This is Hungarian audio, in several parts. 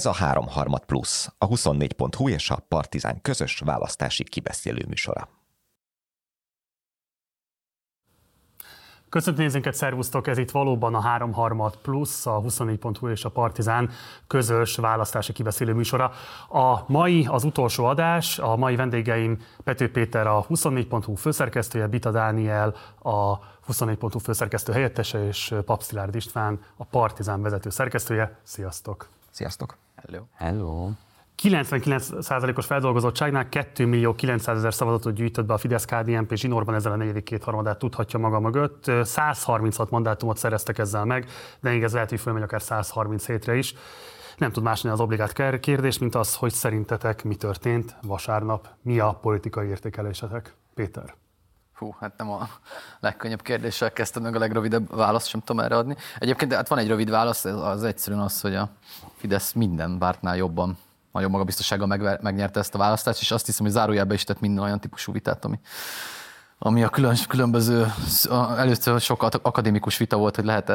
Ez a 3harmad plusz, a 24.hu és a Partizán közös választási kibeszélő műsora. Köszönöm nézőnket, szervusztok! Ez itt valóban a 3harmad plusz, a 24.hu és a Partizán közös választási kibeszélő műsora. A mai, az utolsó adás, a mai vendégeim Pető Péter, a 24.hu főszerkesztője, Bita Dániel, a 24.hu főszerkesztő helyettese, és Papszilárd István, a Partizán vezető szerkesztője. Sziasztok! Sziasztok! Hello! Hello! 99%-os feldolgozottságnál 2 millió 900 ezer szavazatot gyűjtött be a fidesz KDNP Zsinórban ezzel a negyedik kétharmadát tudhatja maga mögött. 136 mandátumot szereztek ezzel meg, de még ez lehet, hogy fölmegy akár 137-re is. Nem tud másni az obligát kérdés, mint az, hogy szerintetek mi történt vasárnap, mi a politikai értékelésetek. Péter. Hú, hát nem a legkönnyebb kérdéssel kezdtem meg a legrövidebb választ, sem tudom erre adni. Egyébként hát van egy rövid válasz, az egyszerűen az, hogy a Fidesz minden pártnál jobban nagyon magabiztossággal meg, megnyerte ezt a választást, és azt hiszem, hogy zárójelbe is tett minden olyan típusú vitát, ami, ami a külön, különböző, először sok akadémikus vita volt, hogy lehet-e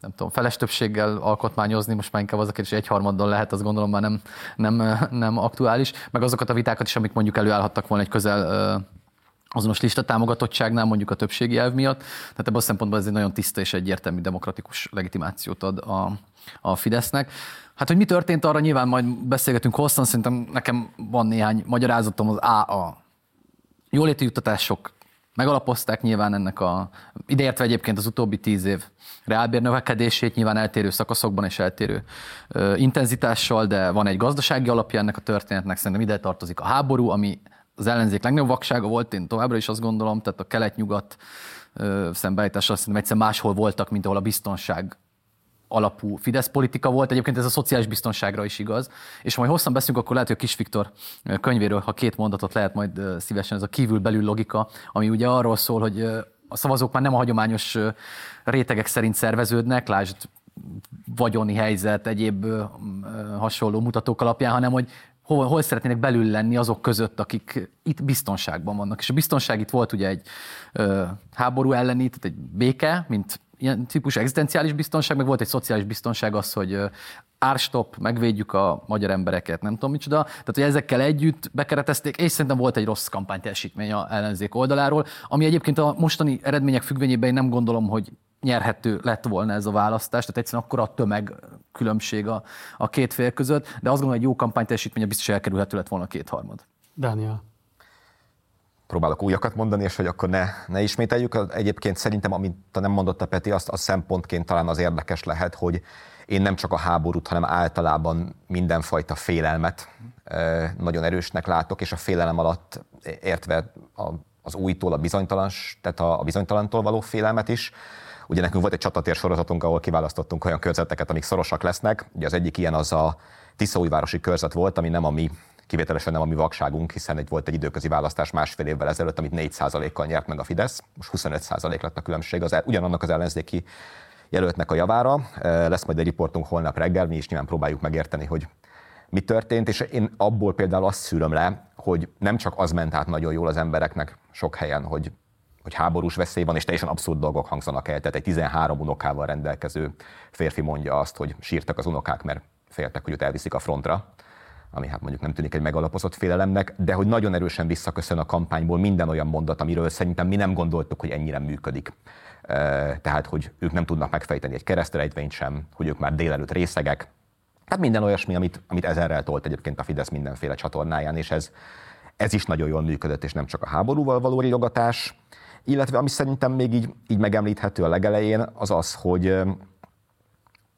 nem tudom, feles többséggel alkotmányozni, most már inkább az a kérdés, egyharmaddal lehet, azt gondolom már nem, nem, nem aktuális, meg azokat a vitákat is, amik mondjuk előállhattak volna egy közel azonos lista támogatottságnál, mondjuk a többségi elv miatt. Tehát ebből a szempontból ez egy nagyon tiszta és egyértelmű demokratikus legitimációt ad a, a Fidesznek. Hát, hogy mi történt, arra nyilván majd beszélgetünk hosszan, szerintem nekem van néhány magyarázatom az A, a jóléti juttatások megalapozták nyilván ennek a, ideértve egyébként az utóbbi tíz év reálbér növekedését, nyilván eltérő szakaszokban és eltérő ö, intenzitással, de van egy gazdasági alapja ennek a történetnek, szerintem ide tartozik a háború, ami az ellenzék legnagyobb vaksága volt, én továbbra is azt gondolom, tehát a kelet-nyugat szembeállítása szerintem egyszer máshol voltak, mint ahol a biztonság alapú Fidesz politika volt. Egyébként ez a szociális biztonságra is igaz. És majd hosszan beszélünk, akkor lehet, hogy a Kis Viktor könyvéről, ha két mondatot lehet majd szívesen, ez a kívül-belül logika, ami ugye arról szól, hogy a szavazók már nem a hagyományos rétegek szerint szerveződnek, lásd vagyoni helyzet, egyéb hasonló mutatók alapján, hanem hogy hol, hol szeretnének belül lenni azok között, akik itt biztonságban vannak. És a biztonság itt volt ugye egy ö, háború elleni, tehát egy béke, mint ilyen típusú egzisztenciális biztonság, meg volt egy szociális biztonság az, hogy árstop, megvédjük a magyar embereket, nem tudom micsoda. Tehát, hogy ezekkel együtt bekeretezték, és szerintem volt egy rossz kampányteljesítmény a ellenzék oldaláról, ami egyébként a mostani eredmények függvényében én nem gondolom, hogy nyerhető lett volna ez a választás, tehát egyszerűen akkor a tömeg különbség a, a két fél között, de azt gondolom, hogy egy jó kampányteljesítmény biztos elkerülhető lett volna kétharmad. Dániel próbálok újakat mondani, és hogy akkor ne, ne ismételjük. Egyébként szerintem, amit nem mondott a Peti, azt a szempontként talán az érdekes lehet, hogy én nem csak a háborút, hanem általában mindenfajta félelmet nagyon erősnek látok, és a félelem alatt értve az újtól a bizonytalans, tehát a bizonytalantól való félelmet is. Ugye nekünk volt egy csatatér sorozatunk, ahol kiválasztottunk olyan körzeteket, amik szorosak lesznek. Ugye az egyik ilyen az a Tiszaújvárosi körzet volt, ami nem a mi kivételesen nem a mi vakságunk, hiszen egy volt egy időközi választás másfél évvel ezelőtt, amit 4%-kal nyert meg a Fidesz, most 25% lett a különbség, az, ugyanannak az ellenzéki jelöltnek a javára. Lesz majd egy riportunk holnap reggel, mi is nyilván próbáljuk megérteni, hogy mi történt, és én abból például azt szűröm le, hogy nem csak az ment át nagyon jól az embereknek sok helyen, hogy hogy háborús veszély van, és teljesen abszurd dolgok hangzanak el. Tehát egy 13 unokával rendelkező férfi mondja azt, hogy sírtak az unokák, mert féltek, hogy őt elviszik a frontra ami hát mondjuk nem tűnik egy megalapozott félelemnek, de hogy nagyon erősen visszaköszön a kampányból minden olyan mondat, amiről szerintem mi nem gondoltuk, hogy ennyire működik. Tehát, hogy ők nem tudnak megfejteni egy keresztrejtvényt sem, hogy ők már délelőtt részegek. Tehát minden olyasmi, amit, amit ezerrel tolt egyébként a Fidesz mindenféle csatornáján, és ez, ez is nagyon jól működött, és nem csak a háborúval való rilogatás. Illetve ami szerintem még így, így megemlíthető a legelején, az az, hogy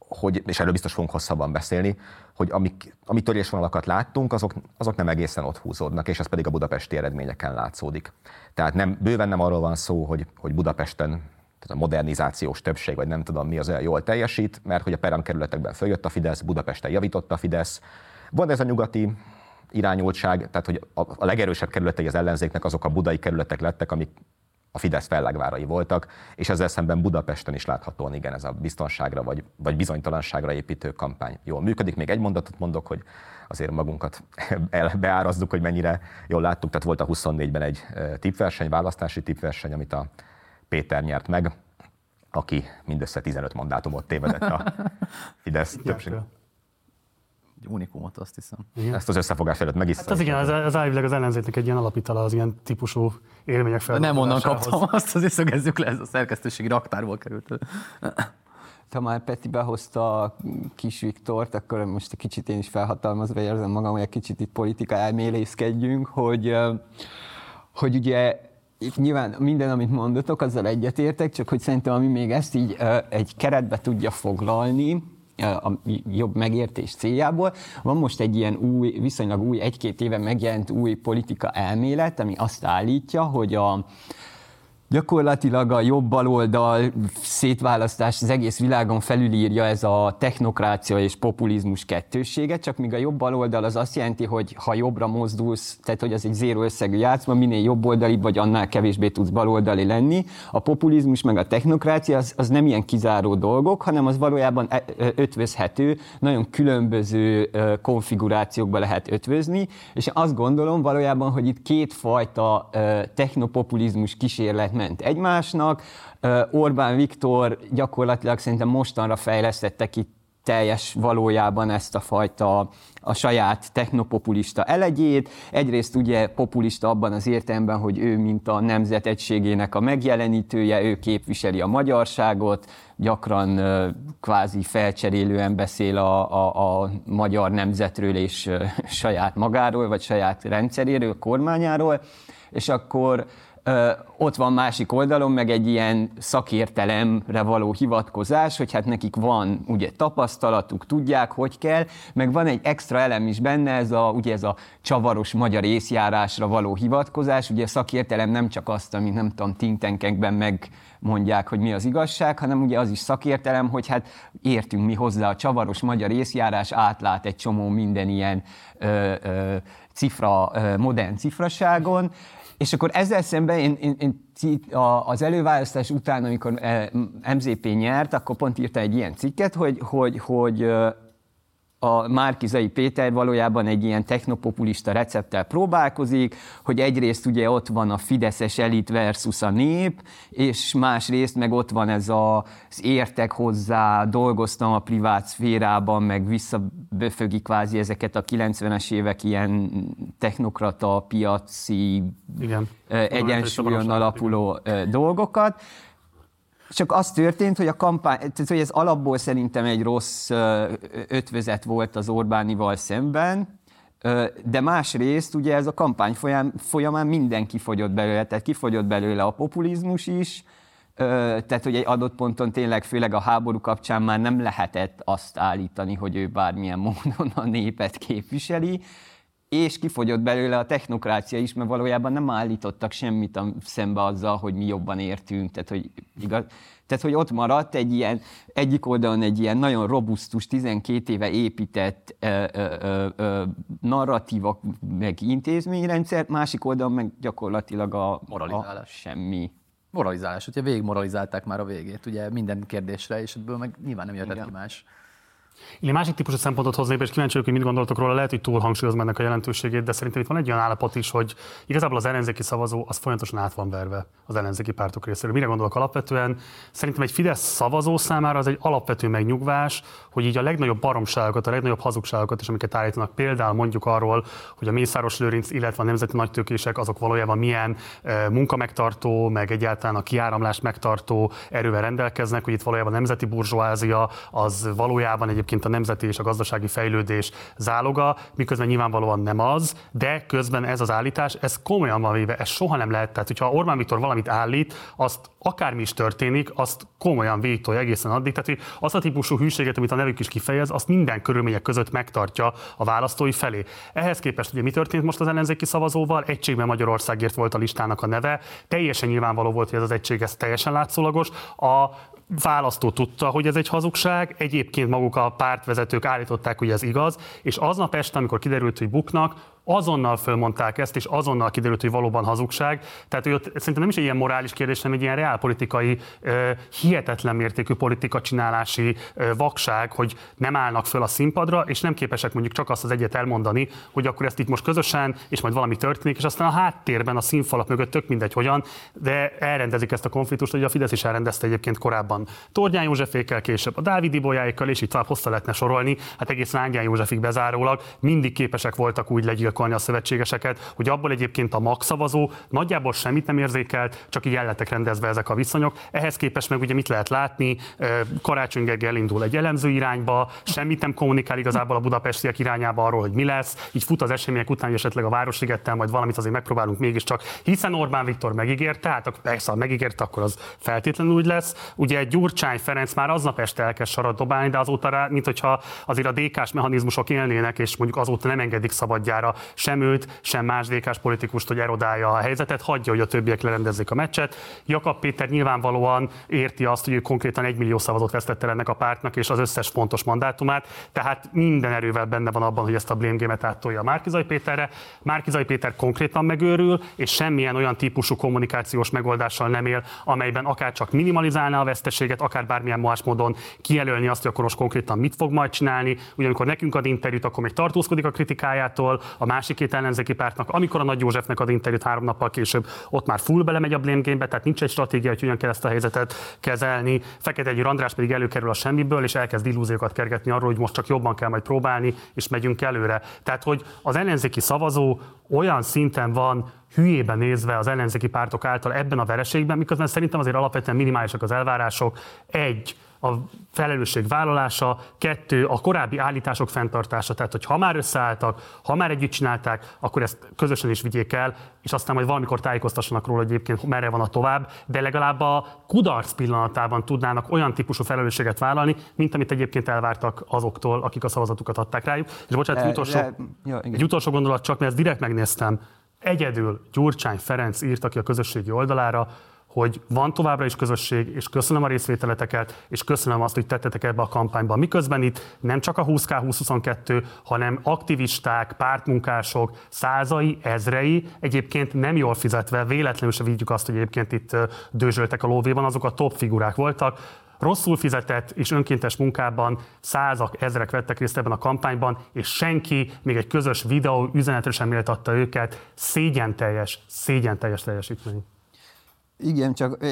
hogy, és erről biztos fogunk hosszabban beszélni, hogy amik, ami törésvonalakat láttunk, azok, azok nem egészen ott húzódnak, és ez pedig a budapesti eredményeken látszódik. Tehát nem, bőven nem arról van szó, hogy, hogy Budapesten tehát a modernizációs többség, vagy nem tudom mi az olyan jól teljesít, mert hogy a peremkerületekben följött a Fidesz, Budapesten javított a Fidesz. Van ez a nyugati irányultság, tehát hogy a, a legerősebb kerületei az ellenzéknek azok a budai kerületek lettek, amik a Fidesz fellegvárai voltak, és ezzel szemben Budapesten is láthatóan igen, ez a biztonságra vagy, vagy bizonytalanságra építő kampány jól működik. Még egy mondatot mondok, hogy azért magunkat beárazzuk, hogy mennyire jól láttuk. Tehát volt a 24-ben egy tipverseny, választási tipverseny, amit a Péter nyert meg, aki mindössze 15 mandátumot tévedett a Fidesz többség. egy unikumot, azt hiszem. Igen. Ezt az összefogás előtt meg is hát az igen, az, az elvileg az ellenzéknek egy ilyen alapítala az ilyen típusú élmények fel. Nem onnan kaptam azt, azért szögezzük le, ez a szerkesztőségi raktárból került. Ha már Peti behozta a kis Viktort, akkor most egy kicsit én is felhatalmazva érzem magam, hogy egy kicsit itt politika elmélészkedjünk, hogy, hogy ugye itt nyilván minden, amit mondotok, azzal egyetértek, csak hogy szerintem ami még ezt így egy keretbe tudja foglalni, a jobb megértés céljából. Van most egy ilyen új, viszonylag új, egy-két éve megjelent új politika elmélet, ami azt állítja, hogy a, Gyakorlatilag a jobb-baloldal szétválasztás az egész világon felülírja ez a technokrácia és populizmus kettősége, csak míg a jobb baloldal az azt jelenti, hogy ha jobbra mozdulsz, tehát hogy az egy zéró összegű játszma, minél jobb oldali vagy annál kevésbé tudsz baloldali lenni. A populizmus meg a technokrácia az, az nem ilyen kizáró dolgok, hanem az valójában e, ötvözhető, nagyon különböző konfigurációkba lehet ötvözni, és azt gondolom valójában, hogy itt kétfajta technopopulizmus kísérlet ment egymásnak. Orbán Viktor gyakorlatilag szerintem mostanra fejlesztette ki teljes valójában ezt a fajta a saját technopopulista elegyét. Egyrészt ugye populista abban az értelemben, hogy ő, mint a nemzet egységének a megjelenítője, ő képviseli a magyarságot, gyakran kvázi felcserélően beszél a, a, a magyar nemzetről és saját magáról, vagy saját rendszeréről, kormányáról, és akkor ott van másik oldalon meg egy ilyen szakértelemre való hivatkozás, hogy hát nekik van ugye tapasztalatuk, tudják, hogy kell, meg van egy extra elem is benne, ez a, ugye ez a csavaros magyar észjárásra való hivatkozás, ugye a szakértelem nem csak azt, amit nem tudom, tintenkekben meg mondják, hogy mi az igazság, hanem ugye az is szakértelem, hogy hát értünk mi hozzá. A csavaros magyar észjárás, átlát egy csomó minden ilyen ö, ö, cifra, ö, modern cifraságon, és akkor ezzel szemben én, én, én az előválasztás után, amikor eh, MZP nyert, akkor pont írta egy ilyen cikket, hogy, hogy, hogy a Márkizai Péter valójában egy ilyen technopopulista recepttel próbálkozik, hogy egyrészt ugye ott van a fideszes elit versus a nép, és másrészt meg ott van ez a, az értek hozzá, dolgoztam a privát szférában, meg visszaböfögi kvázi ezeket a 90-es évek ilyen technokrata, piaci, Igen. egyensúlyon alapuló dolgokat, csak az történt, hogy a kampány, tehát hogy ez alapból szerintem egy rossz ötvözet volt az Orbánival szemben, de másrészt ugye ez a kampány folyam, folyamán mindenki fogyott belőle, tehát kifogyott belőle a populizmus is, tehát hogy egy adott ponton tényleg, főleg a háború kapcsán már nem lehetett azt állítani, hogy ő bármilyen módon a népet képviseli, és kifogyott belőle a technokrácia is, mert valójában nem állítottak semmit a, szembe azzal, hogy mi jobban értünk, tehát hogy, igaz, tehát, hogy ott maradt egy ilyen, egyik oldalon egy ilyen nagyon robusztus, 12 éve épített ö, ö, ö, narratíva, meg intézményrendszer, másik oldalon meg gyakorlatilag a, Moralizálás. a semmi. Moralizálás, ugye végig moralizálták már a végét, ugye minden kérdésre, és ebből meg nyilván nem jöhetett ki más. Én egy másik típusú szempontot hoznék, és kíváncsi vagyok, hogy mit gondoltok róla, lehet, hogy túl hangsúlyozom ennek a jelentőségét, de szerintem itt van egy olyan állapot is, hogy igazából az ellenzéki szavazó az folyamatosan át van verve az ellenzéki pártok részéről. Mire gondolok alapvetően? Szerintem egy Fidesz szavazó számára az egy alapvető megnyugvás, hogy így a legnagyobb baromságokat, a legnagyobb hazugságokat is, amiket állítanak, például mondjuk arról, hogy a Mészáros Lőrinc, illetve a nemzeti nagytőkések, azok valójában milyen e, munkamegtartó, meg egyáltalán a kiáramlást megtartó erővel rendelkeznek, hogy itt valójában a nemzeti burzsóázia az valójában egy egyébként a nemzeti és a gazdasági fejlődés záloga, miközben nyilvánvalóan nem az, de közben ez az állítás, ez komolyan van véve, ez soha nem lehet. Tehát, hogyha Orbán Viktor valamit állít, azt akármi is történik, azt komolyan végtolja egészen addig. Tehát, hogy az a típusú hűséget, amit a nevük is kifejez, azt minden körülmények között megtartja a választói felé. Ehhez képest ugye mi történt most az ellenzéki szavazóval? Egységben Magyarországért volt a listának a neve. Teljesen nyilvánvaló volt, hogy ez az egység ez teljesen látszólagos. A választó tudta, hogy ez egy hazugság, egyébként maguk a pártvezetők állították, hogy ez igaz, és aznap este, amikor kiderült, hogy buknak, azonnal fölmondták ezt, és azonnal kiderült, hogy valóban hazugság. Tehát ott szerintem nem is egy ilyen morális kérdés, hanem egy ilyen reálpolitikai, hihetetlen mértékű politika csinálási vakság, hogy nem állnak föl a színpadra, és nem képesek mondjuk csak azt az egyet elmondani, hogy akkor ezt itt most közösen, és majd valami történik, és aztán a háttérben, a színfalak mögött tök mindegy hogyan, de elrendezik ezt a konfliktust, hogy a Fidesz is elrendezte egyébként korábban. Tornyán Józsefékkel, később a Dávidi Bolyáikkal, és itt tovább hosszá lehetne sorolni, hát egészen Ángyán Józsefig bezárólag mindig képesek voltak úgy legyilkolni a szövetségeseket, hogy abból egyébként a magszavazó nagyjából semmit nem érzékelt, csak így el lettek rendezve ezek a viszonyok. Ehhez képest meg ugye mit lehet látni? Karácsony elindul egy elemző irányba, semmit nem kommunikál igazából a budapestiek irányába arról, hogy mi lesz, így fut az események után, hogy esetleg a Városligettel majd valamit azért megpróbálunk mégiscsak, hiszen Orbán Viktor megígérte, hát persze, ha megígérte, akkor az feltétlenül úgy lesz. Ugye Gyurcsány Ferenc már aznap este elkezd sarat dobálni, de azóta rá, mint hogyha azért a DK-s mechanizmusok élnének, és mondjuk azóta nem engedik szabadjára sem őt, sem más DK-s politikust, hogy erodálja a helyzetet, hagyja, hogy a többiek lerendezzék a meccset. Jakab Péter nyilvánvalóan érti azt, hogy ő konkrétan egy millió szavazat vesztette ennek a pártnak, és az összes fontos mandátumát, tehát minden erővel benne van abban, hogy ezt a blame game-et áttolja Márkizai Péterre. Márkizai Péter konkrétan megőrül, és semmilyen olyan típusú kommunikációs megoldással nem él, amelyben akár csak minimalizálná a veszteséget, akár bármilyen más módon kijelölni azt, hogy akkor most konkrétan mit fog majd csinálni. Ugye amikor nekünk ad interjút, akkor még tartózkodik a kritikájától, a másik két ellenzéki pártnak, amikor a Nagy Józsefnek ad interjút három nappal később, ott már full belemegy a blame game tehát nincs egy stratégia, hogy hogyan kell ezt a helyzetet kezelni. Fekete egy András pedig előkerül a semmiből, és elkezd illúziókat kergetni arról, hogy most csak jobban kell majd próbálni, és megyünk előre. Tehát, hogy az ellenzéki szavazó olyan szinten van hülyébe nézve az ellenzéki pártok által ebben a vereségben, miközben szerintem azért alapvetően minimálisak az elvárások. Egy, a felelősség vállalása, kettő, a korábbi állítások fenntartása, tehát hogy ha már összeálltak, ha már együtt csinálták, akkor ezt közösen is vigyék el, és aztán majd valamikor tájékoztassanak róla, hogy egyébként merre van a tovább, de legalább a kudarc pillanatában tudnának olyan típusú felelősséget vállalni, mint amit egyébként elvártak azoktól, akik a szavazatukat adták rájuk. És bocsánat, egy utolsó, le, egy utolsó gondolat csak, mert ezt direkt megnéztem. Egyedül Gyurcsány Ferenc írt ki a közösségi oldalára, hogy van továbbra is közösség, és köszönöm a részvételeteket, és köszönöm azt, hogy tettetek ebbe a kampányba. Miközben itt nem csak a 20K 2022, hanem aktivisták, pártmunkások, százai, ezrei, egyébként nem jól fizetve, véletlenül se vigyük azt, hogy egyébként itt dőzsöltek a lóvéban, azok a top figurák voltak, rosszul fizetett és önkéntes munkában százak, ezrek vettek részt ebben a kampányban, és senki még egy közös videó üzenetre sem méltatta őket. Szégyen teljes, szégyen teljes teljesítmény. Igen, csak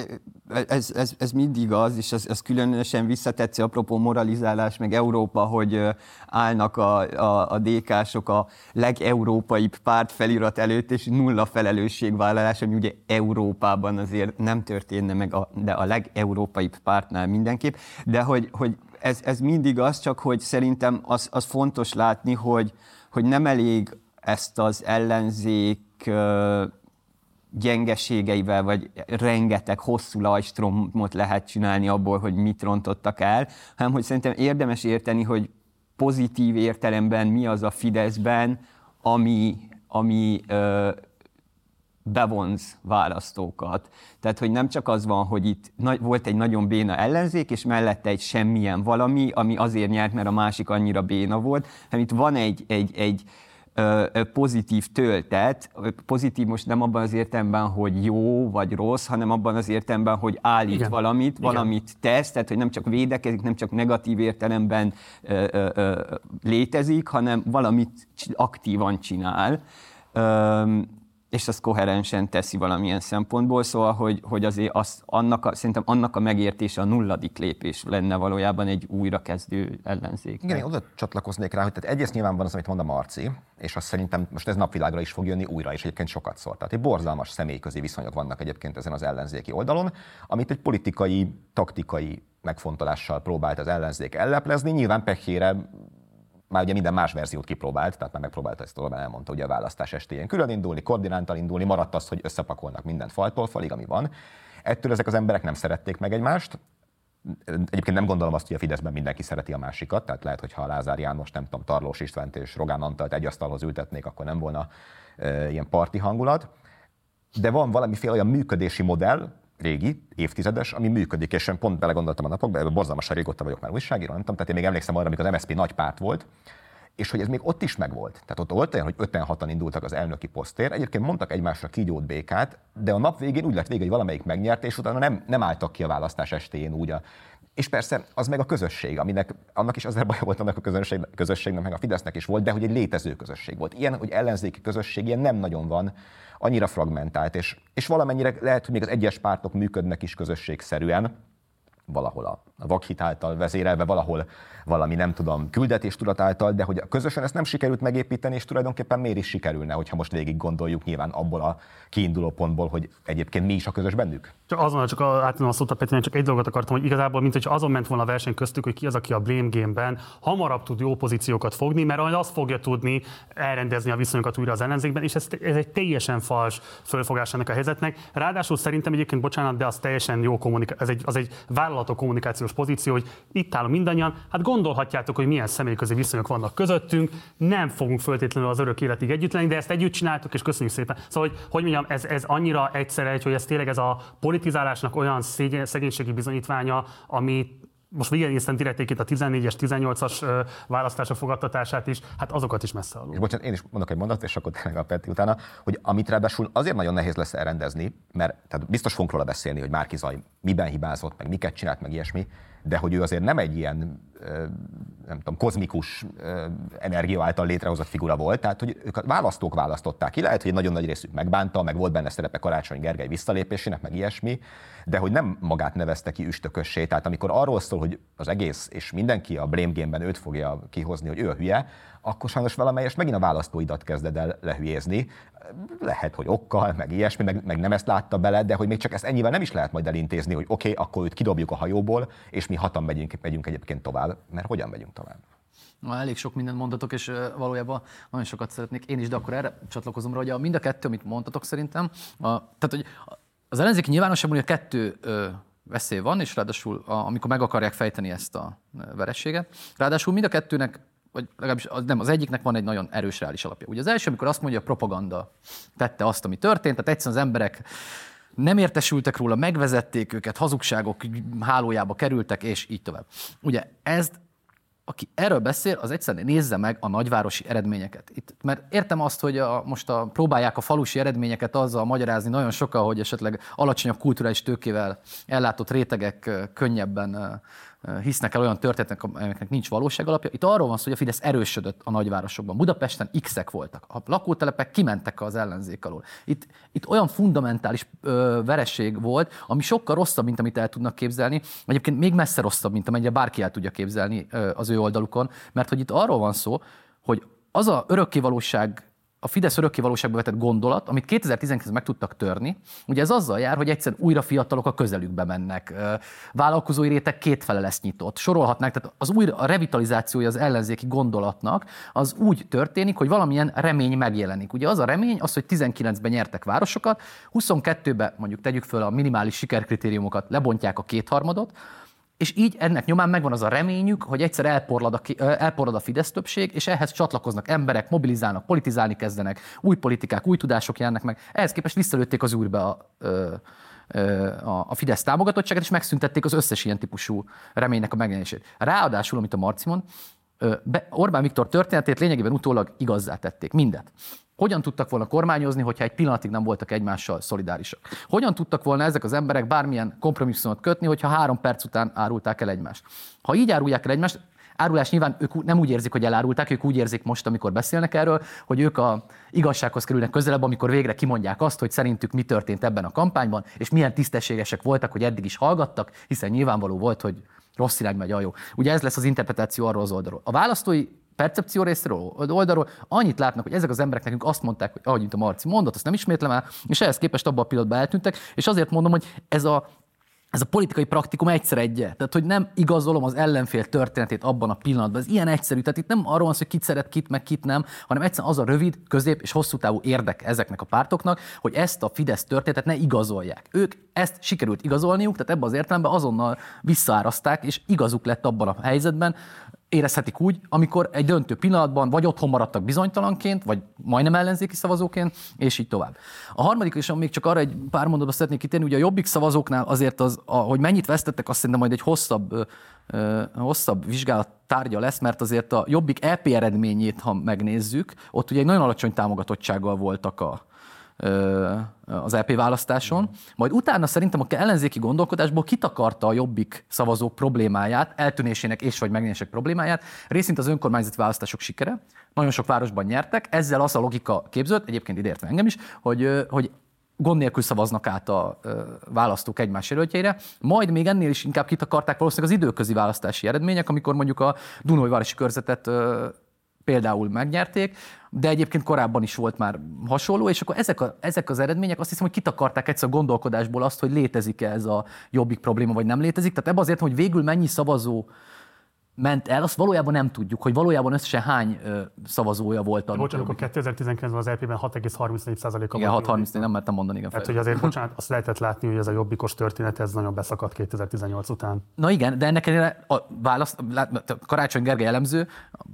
ez, ez, ez mindig az, és ez, ez különösen visszatetsző, apropó moralizálás, meg Európa, hogy állnak a, a, a DK-sok a legeurópaibb párt felirat előtt, és nulla felelősségvállalás, ami ugye Európában azért nem történne meg, a, de a legeurópaibb pártnál mindenképp, de hogy, hogy ez, ez mindig az, csak hogy szerintem az, az fontos látni, hogy, hogy nem elég ezt az ellenzék gyengeségeivel, vagy rengeteg hosszú lajstromot lehet csinálni abból, hogy mit rontottak el, hanem hogy szerintem érdemes érteni, hogy pozitív értelemben mi az a Fideszben, ami, ami ö, bevonz választókat. Tehát, hogy nem csak az van, hogy itt volt egy nagyon béna ellenzék, és mellette egy semmilyen valami, ami azért nyert, mert a másik annyira béna volt, hanem itt van egy, egy, egy, pozitív töltet, pozitív most nem abban az értelemben, hogy jó vagy rossz, hanem abban az értelemben, hogy állít Igen. valamit, Igen. valamit tesz, tehát hogy nem csak védekezik, nem csak negatív értelemben ö, ö, ö, létezik, hanem valamit aktívan csinál. Ö, és azt koherensen teszi valamilyen szempontból, szóval, hogy, hogy azért az, annak a, szerintem annak a megértése a nulladik lépés lenne valójában egy újrakezdő ellenzék. Igen, én oda csatlakoznék rá, hogy tehát egyrészt nyilván van az, amit mond a Marci, és azt szerintem most ez napvilágra is fog jönni újra, és egyébként sokat szól. Tehát egy borzalmas személyközi viszonyok vannak egyébként ezen az ellenzéki oldalon, amit egy politikai, taktikai megfontolással próbált az ellenzék elleplezni. Nyilván pekére már ugye minden más verziót kipróbált, tehát már megpróbálta ezt Orbán elmondta ugye a választás estéjén külön indulni, koordinántal indulni, maradt az, hogy összepakolnak mindent faltól falig, ami van. Ettől ezek az emberek nem szerették meg egymást, Egyébként nem gondolom azt, hogy a Fideszben mindenki szereti a másikat, tehát lehet, hogy ha Lázár János, nem tudom, Tarlós Istvánt és Rogán Antalt egy asztalhoz ültetnék, akkor nem volna e, ilyen parti hangulat. De van valamiféle olyan működési modell, régi, évtizedes, ami működik, és én pont belegondoltam a napokban, borzalmasan régóta vagyok már újságíró, nem tudom, tehát én még emlékszem arra, amikor az MSZP nagy párt volt, és hogy ez még ott is megvolt. Tehát ott volt olyan, hogy 56-an indultak az elnöki posztér, egyébként mondtak egymásra kígyót békát, de a nap végén úgy lett vége, hogy valamelyik megnyerte, és utána nem, nem álltak ki a választás estéjén úgy a, és persze az meg a közösség, aminek annak is azért baj volt annak a közösség, közösségnek, meg a Fidesznek is volt, de hogy egy létező közösség volt. Ilyen, hogy ellenzéki közösség, ilyen nem nagyon van, annyira fragmentált, és, és valamennyire lehet, hogy még az egyes pártok működnek is közösségszerűen, valahol a, vakhit által vezérelve, valahol valami, nem tudom, küldetéstudat által, de hogy közösen ezt nem sikerült megépíteni, és tulajdonképpen miért is sikerülne, hogyha most végig gondoljuk nyilván abból a kiinduló pontból, hogy egyébként mi is a közös bennük? Csak azon, csak átadom a szót a Petinek, csak egy dolgot akartam, hogy igazából, mint hogy azon ment volna a verseny köztük, hogy ki az, aki a Blame Game-ben hamarabb tud jó pozíciókat fogni, mert majd azt fogja tudni elrendezni a viszonyokat újra az ellenzékben, és ez, ez egy teljesen fals fölfogás ennek a helyzetnek. Ráadásul szerintem egyébként, bocsánat, de az teljesen jó kommunikáció, ez egy, az egy vállalatok kommunikációs pozíció, hogy itt állunk mindannyian, hát gondolhatjátok, hogy milyen személyközi viszonyok vannak közöttünk, nem fogunk föltétlenül az örök életig együtt lenni, de ezt együtt csináltuk, és köszönjük szépen. Szóval, hogy, hogy mondjam, ez, ez annyira egyszerű, hogy ez tényleg ez a politizálásnak olyan szégyen, szegénységi bizonyítványa, ami most végignéztem direkt itt a 14-es, 18-as választások fogadtatását is, hát azokat is messze alul. És bocsánat, én is mondok egy mondatot, és akkor tényleg a Peti utána, hogy amit ráadásul azért nagyon nehéz lesz elrendezni, mert tehát biztos fogunk róla beszélni, hogy Márki Zaj miben hibázott, meg miket csinált, meg ilyesmi, de hogy ő azért nem egy ilyen nem tudom, kozmikus energia által létrehozott figura volt, tehát hogy ők a választók választották ki. Lehet, hogy nagyon nagy részük megbánta, meg volt benne szerepe Karácsony Gergely visszalépésének, meg ilyesmi, de hogy nem magát nevezte ki üstökössé. Tehát amikor arról szól, hogy az egész, és mindenki a blame game-ben őt fogja kihozni, hogy ő a hülye, akkor sajnos valamelyest megint a választóidat kezded el lehülyézni. Lehet, hogy okkal, meg ilyesmi, meg, meg nem ezt látta bele, de hogy még csak ezt ennyivel nem is lehet majd elintézni, hogy oké, okay, akkor őt kidobjuk a hajóból, és mi hatan megyünk, megyünk egyébként tovább, mert hogyan megyünk tovább? Na, elég sok mindent mondatok, és valójában nagyon sokat szeretnék én is, de akkor erre csatlakozom rá, hogy a mind a kettő, amit mondtatok szerintem, a, tehát hogy az ellenzéki nyilvánosságban a kettő ö, veszély van, és ráadásul a, amikor meg akarják fejteni ezt a verességet, ráadásul mind a kettőnek vagy legalábbis az, nem, az egyiknek van egy nagyon erős reális alapja. Ugye az első, amikor azt mondja, a propaganda tette azt, ami történt, tehát egyszerűen az emberek nem értesültek róla, megvezették őket, hazugságok hálójába kerültek, és így tovább. Ugye ez aki erről beszél, az egyszerűen nézze meg a nagyvárosi eredményeket. Itt, mert értem azt, hogy a, most a, próbálják a falusi eredményeket azzal magyarázni nagyon sokan, hogy esetleg alacsonyabb kulturális tőkével ellátott rétegek könnyebben hisznek el olyan történetek, amelyeknek nincs valóság alapja. Itt arról van szó, hogy a Fidesz erősödött a nagyvárosokban. Budapesten x-ek voltak. A lakótelepek kimentek az ellenzék alól. Itt, itt olyan fundamentális ö, vereség volt, ami sokkal rosszabb, mint amit el tudnak képzelni. Egyébként még messze rosszabb, mint amennyire bárki el tudja képzelni ö, az ő oldalukon. Mert hogy itt arról van szó, hogy az a örökkévalóság a Fidesz örökkévalóságba vetett gondolat, amit 2019 meg tudtak törni, ugye ez azzal jár, hogy egyszerűen újra fiatalok a közelükbe mennek. Vállalkozói réteg kétfele lesz nyitott. Sorolhatnák, tehát az újra, a revitalizációja az ellenzéki gondolatnak az úgy történik, hogy valamilyen remény megjelenik. Ugye az a remény, az, hogy 19-ben nyertek városokat, 22-ben mondjuk tegyük föl a minimális sikerkritériumokat, lebontják a kétharmadot, és így ennek nyomán megvan az a reményük, hogy egyszer elporlad a, elporlad a Fidesz többség, és ehhez csatlakoznak emberek, mobilizálnak, politizálni kezdenek, új politikák, új tudások jelennek meg. Ehhez képest visszalőtték az úrbe a, a, a Fidesz támogatottságát, és megszüntették az összes ilyen típusú reménynek a megjelenését. Ráadásul, amit a Marci Orbán Viktor történetét lényegében utólag igazzá tették. Mindet. Hogyan tudtak volna kormányozni, hogyha egy pillanatig nem voltak egymással szolidárisak? Hogyan tudtak volna ezek az emberek bármilyen kompromisszumot kötni, hogyha három perc után árulták el egymást? Ha így árulják el egymást, árulás nyilván ők nem úgy érzik, hogy elárulták, ők úgy érzik most, amikor beszélnek erről, hogy ők a igazsághoz kerülnek közelebb, amikor végre kimondják azt, hogy szerintük mi történt ebben a kampányban, és milyen tisztességesek voltak, hogy eddig is hallgattak, hiszen nyilvánvaló volt, hogy rossz irány megy a jó. Ugye ez lesz az interpretáció arról az oldalról. A választói percepció részéről, oldalról annyit látnak, hogy ezek az emberek nekünk azt mondták, hogy ahogy mint a Marci mondott, azt nem ismétlem el, és ehhez képest abban a pillanatban eltűntek, és azért mondom, hogy ez a ez a politikai praktikum egyszer egy. Tehát, hogy nem igazolom az ellenfél történetét abban a pillanatban. Ez ilyen egyszerű. Tehát itt nem arról van hogy kit szeret, kit, meg kit nem, hanem egyszerűen az a rövid, közép és hosszú távú érdek ezeknek a pártoknak, hogy ezt a Fidesz történetet ne igazolják. Ők ezt sikerült igazolniuk, tehát ebben az értelemben azonnal visszaáraszták, és igazuk lett abban a helyzetben, érezhetik úgy, amikor egy döntő pillanatban vagy otthon maradtak bizonytalanként, vagy majdnem ellenzéki szavazóként, és így tovább. A harmadik, és még csak arra egy pár mondatba szeretnék kitérni, ugye a jobbik szavazóknál azért az, hogy mennyit vesztettek, azt szerintem majd egy hosszabb, hosszabb vizsgálat tárgya lesz, mert azért a jobbik EP eredményét, ha megnézzük, ott ugye egy nagyon alacsony támogatottsággal voltak a, az EP választáson, majd utána szerintem a ellenzéki gondolkodásból kitakarta a jobbik szavazók problémáját, eltűnésének és vagy megnyerések problémáját, részint az önkormányzati választások sikere. Nagyon sok városban nyertek, ezzel az a logika képződött, egyébként ideértve engem is, hogy, hogy gond nélkül szavaznak át a választók egymás jelöltjeire, majd még ennél is inkább kitakarták valószínűleg az időközi választási eredmények, amikor mondjuk a Dunói-városi körzetet például megnyerték, de egyébként korábban is volt már hasonló, és akkor ezek, a, ezek az eredmények azt hiszem, hogy kitakarták egyszer a gondolkodásból azt, hogy létezik-e ez a jobbik probléma, vagy nem létezik. Tehát ebben azért, hogy végül mennyi szavazó ment el, azt valójában nem tudjuk, hogy valójában összesen hány ö, szavazója volt. A bocsánat, akkor 2019-ben az EP-ben 6,34%-a Igen, 6,34, nem mertem mondani. Igen, Tehát, hogy azért, bocsánat, azt lehetett látni, hogy ez a jobbikos történet, ez nagyon beszakadt 2018 után. Na igen, de ennek ellenére a választ, Karácsony Gergely elemző,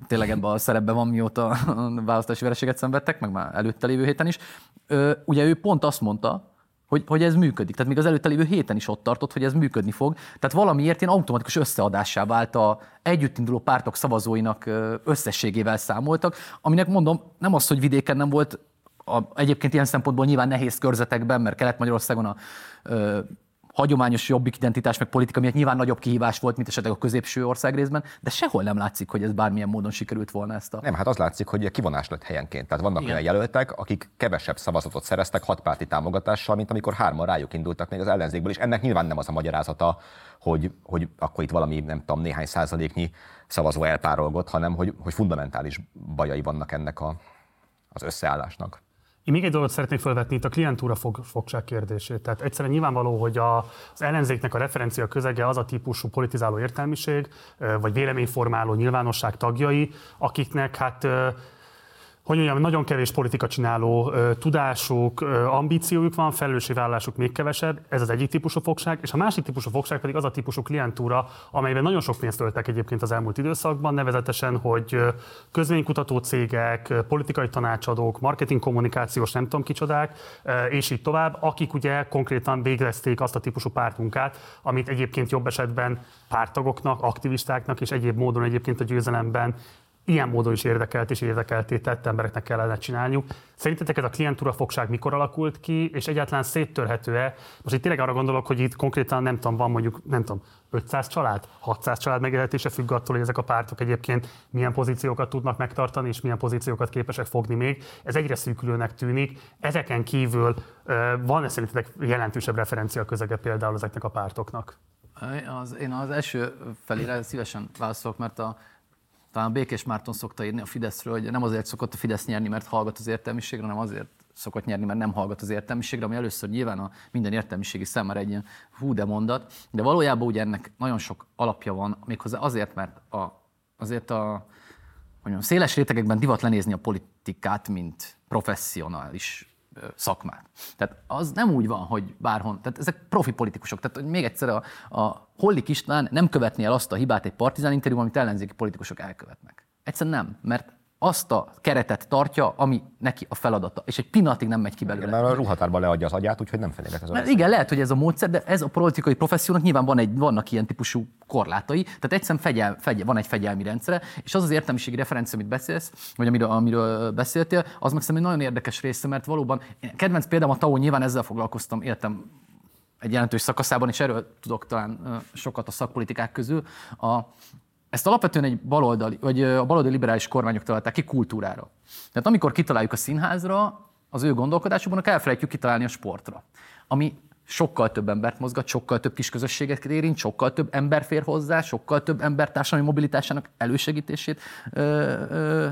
tényleg ebben a szerepben van, mióta választási vereséget szenvedtek, meg már előtte lévő héten is. Ö, ugye ő pont azt mondta, hogy, hogy ez működik. Tehát még az előtte lévő héten is ott tartott, hogy ez működni fog. Tehát valamiért ilyen automatikus összeadássá vált a együttinduló pártok szavazóinak összességével számoltak, aminek mondom, nem az, hogy vidéken nem volt a, egyébként ilyen szempontból nyilván nehéz körzetekben, mert Kelet-Magyarországon a hagyományos jobbik identitás, meg politika miatt nyilván nagyobb kihívás volt, mint esetleg a középső ország részben, de sehol nem látszik, hogy ez bármilyen módon sikerült volna ezt a. Nem, hát az látszik, hogy kivonás lett helyenként. Tehát vannak Igen. olyan jelöltek, akik kevesebb szavazatot szereztek hatpárti támogatással, mint amikor hárman rájuk indultak még az ellenzékből, és ennek nyilván nem az a magyarázata, hogy, hogy akkor itt valami, nem tudom, néhány százaléknyi szavazó elpárolgott, hanem hogy, hogy fundamentális bajai vannak ennek a, az összeállásnak. Én még egy dolgot szeretnék felvetni itt a klientúra fog, fogság kérdését. Tehát egyszerűen nyilvánvaló, hogy a, az ellenzéknek a referencia közege az a típusú politizáló értelmiség, vagy véleményformáló nyilvánosság tagjai, akiknek hát hogy mondjam, nagyon kevés politika csináló tudásuk, ambíciójuk van, felelősségvállalásuk még kevesebb, ez az egyik típusú fogság, és a másik típusú fogság pedig az a típusú klientúra, amelyben nagyon sok pénzt töltek egyébként az elmúlt időszakban, nevezetesen, hogy közvénykutató cégek, politikai tanácsadók, marketing kommunikációs nem tudom kicsodák, és így tovább, akik ugye konkrétan végezték azt a típusú pártmunkát, amit egyébként jobb esetben pártagoknak, aktivistáknak és egyéb módon egyébként a győzelemben ilyen módon is érdekelt és érdekelté tett embereknek kellene csinálniuk. Szerintetek ez a klientúra fogság mikor alakult ki, és egyáltalán széttörhető-e? Most itt tényleg arra gondolok, hogy itt konkrétan nem tudom, van mondjuk, nem tudom, 500 család, 600 család megélhetése függ attól, hogy ezek a pártok egyébként milyen pozíciókat tudnak megtartani, és milyen pozíciókat képesek fogni még. Ez egyre szűkülőnek tűnik. Ezeken kívül van-e szerintetek jelentősebb referencia közege például ezeknek a pártoknak? Az, én az első felére szívesen válaszolok, mert a talán Békés Márton szokta írni a Fideszről, hogy nem azért szokott a Fidesz nyerni, mert hallgat az értelmiségre, hanem azért szokott nyerni, mert nem hallgat az értelmiségre, ami először nyilván a minden értelmiségi számára egy ilyen hú de mondat, de valójában ugye ennek nagyon sok alapja van, méghozzá azért, mert a, azért a mondjam, széles rétegekben divat lenézni a politikát, mint professzionális szakmát. Tehát az nem úgy van, hogy bárhon, tehát ezek profi politikusok. Tehát hogy még egyszer a, a Hollik István nem követné el azt a hibát egy partizán interjúban, amit ellenzéki politikusok elkövetnek. Egyszerűen nem, mert azt a keretet tartja, ami neki a feladata, és egy pillanatig nem megy ki belőle. Mert a ruhatárban leadja az agyát, úgyhogy nem fenyeget az Mert igen, lehet, hogy ez a módszer, de ez a politikai professziónak nyilván van egy, vannak ilyen típusú korlátai, tehát egyszerűen fegyel, fegyel, van egy fegyelmi rendszere, és az az értelmiségi referencia, amit beszélsz, vagy amiről, amiről beszéltél, az meg szerintem nagyon érdekes része, mert valóban kedvenc példám a TAO, nyilván ezzel foglalkoztam, éltem egy jelentős szakaszában, és erről tudok talán sokat a szakpolitikák közül. A, ezt alapvetően egy baloldali, vagy a baloldali liberális kormányok találták ki kultúrára. Tehát amikor kitaláljuk a színházra, az ő gondolkodásukban elfelejtjük kitalálni a sportra. Ami sokkal több embert mozgat, sokkal több kis közösséget érint, sokkal több ember fér hozzá, sokkal több ember társadalmi mobilitásának elősegítését.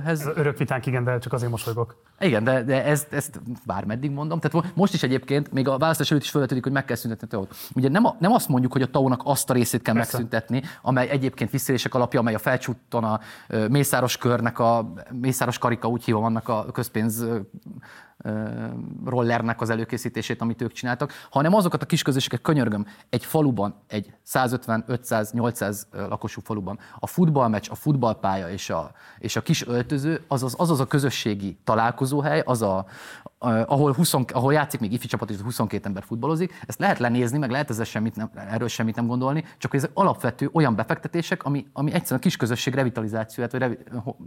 Ez... Örök vitánk, igen, de csak azért mosolygok. Igen, de, de ezt, ezt bármeddig mondom. Tehát most is egyébként, még a választás előtt is felvetődik, hogy meg kell szüntetni a tao Ugye nem, a, nem azt mondjuk, hogy a tao azt a részét kell Persze. megszüntetni, amely egyébként visszélések alapja, amely a felcsúton a Mészáros körnek, a Mészáros karika úgy hívom annak a közpénz rollernek az előkészítését, amit ők csináltak, hanem azokat a kis közösségeket könyörgöm, egy faluban, egy 150, 500, 800 lakosú faluban, a futballmeccs, a futballpálya és a, és a kis öltöző, az az, az az a közösségi találkozóhely, az a, ahol, 20, ahol játszik még ifi csapat, és 22 ember futballozik, ezt lehet lenézni, meg lehet ezzel semmit nem, erről semmit nem gondolni, csak ezek alapvető olyan befektetések, ami, ami egyszerűen a kis közösség revitalizációját vagy revi,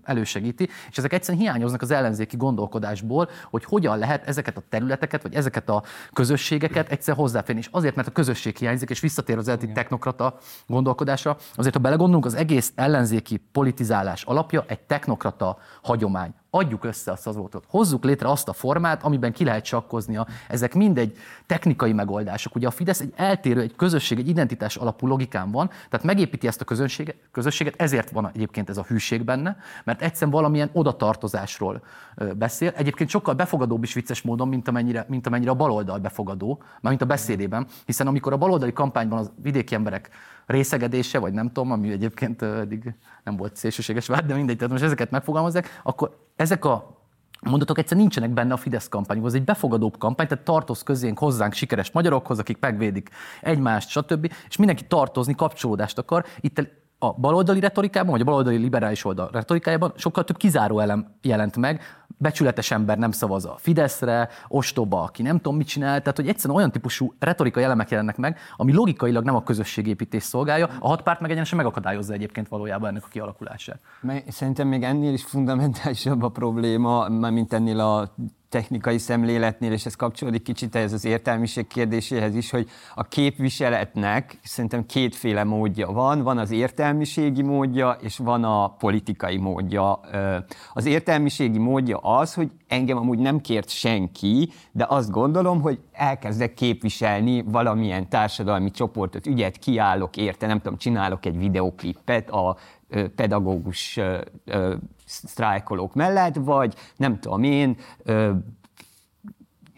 elősegíti, és ezek egyszerűen hiányoznak az ellenzéki gondolkodásból, hogy hogyan lehet ezeket a területeket, vagy ezeket a közösségeket egyszer hozzáférni. És azért, mert a közösség hiányzik, és visszatér az eredeti technokrata gondolkodásra, azért, ha belegondolunk, az egész ellenzéki politizálás alapja egy technokrata hagyomány adjuk össze a szavazótot, hozzuk létre azt a formát, amiben ki lehet sakkoznia. Ezek mind egy technikai megoldások. Ugye a Fidesz egy eltérő, egy közösség, egy identitás alapú logikán van, tehát megépíti ezt a közönséget, közösséget, ezért van egyébként ez a hűség benne, mert egyszerűen valamilyen odatartozásról beszél. Egyébként sokkal befogadóbb is vicces módon, mint amennyire, mint amennyire a baloldal befogadó, mint a beszédében, hiszen amikor a baloldali kampányban az vidéki emberek részegedése, vagy nem tudom, ami egyébként eddig nem volt szélsőséges vád, de mindegy, tehát most ezeket megfogalmazzák, akkor ezek a mondatok egyszerűen nincsenek benne a Fidesz kampányban. Ez egy befogadóbb kampány, tehát tartoz közénk hozzánk sikeres magyarokhoz, akik megvédik egymást, stb. És mindenki tartozni, kapcsolódást akar. Itt a baloldali retorikában, vagy a baloldali liberális oldal retorikájában sokkal több kizáró elem jelent meg, becsületes ember nem szavaz a Fideszre, ostoba, aki nem tudom mit csinál, tehát hogy egyszerűen olyan típusú retorikai elemek jelennek meg, ami logikailag nem a közösségépítés szolgálja, a hat párt meg egyenesen megakadályozza egyébként valójában ennek a kialakulását. Szerintem még ennél is fundamentálisabb a probléma, mint ennél a technikai szemléletnél, és ez kapcsolódik kicsit ez az értelmiség kérdéséhez is, hogy a képviseletnek szerintem kétféle módja van. Van az értelmiségi módja, és van a politikai módja. Az értelmiségi módja az, hogy engem amúgy nem kért senki, de azt gondolom, hogy elkezdek képviselni valamilyen társadalmi csoportot, ügyet kiállok érte, nem tudom, csinálok egy videoklipet a pedagógus sztrájkolók mellett, vagy nem tudom én,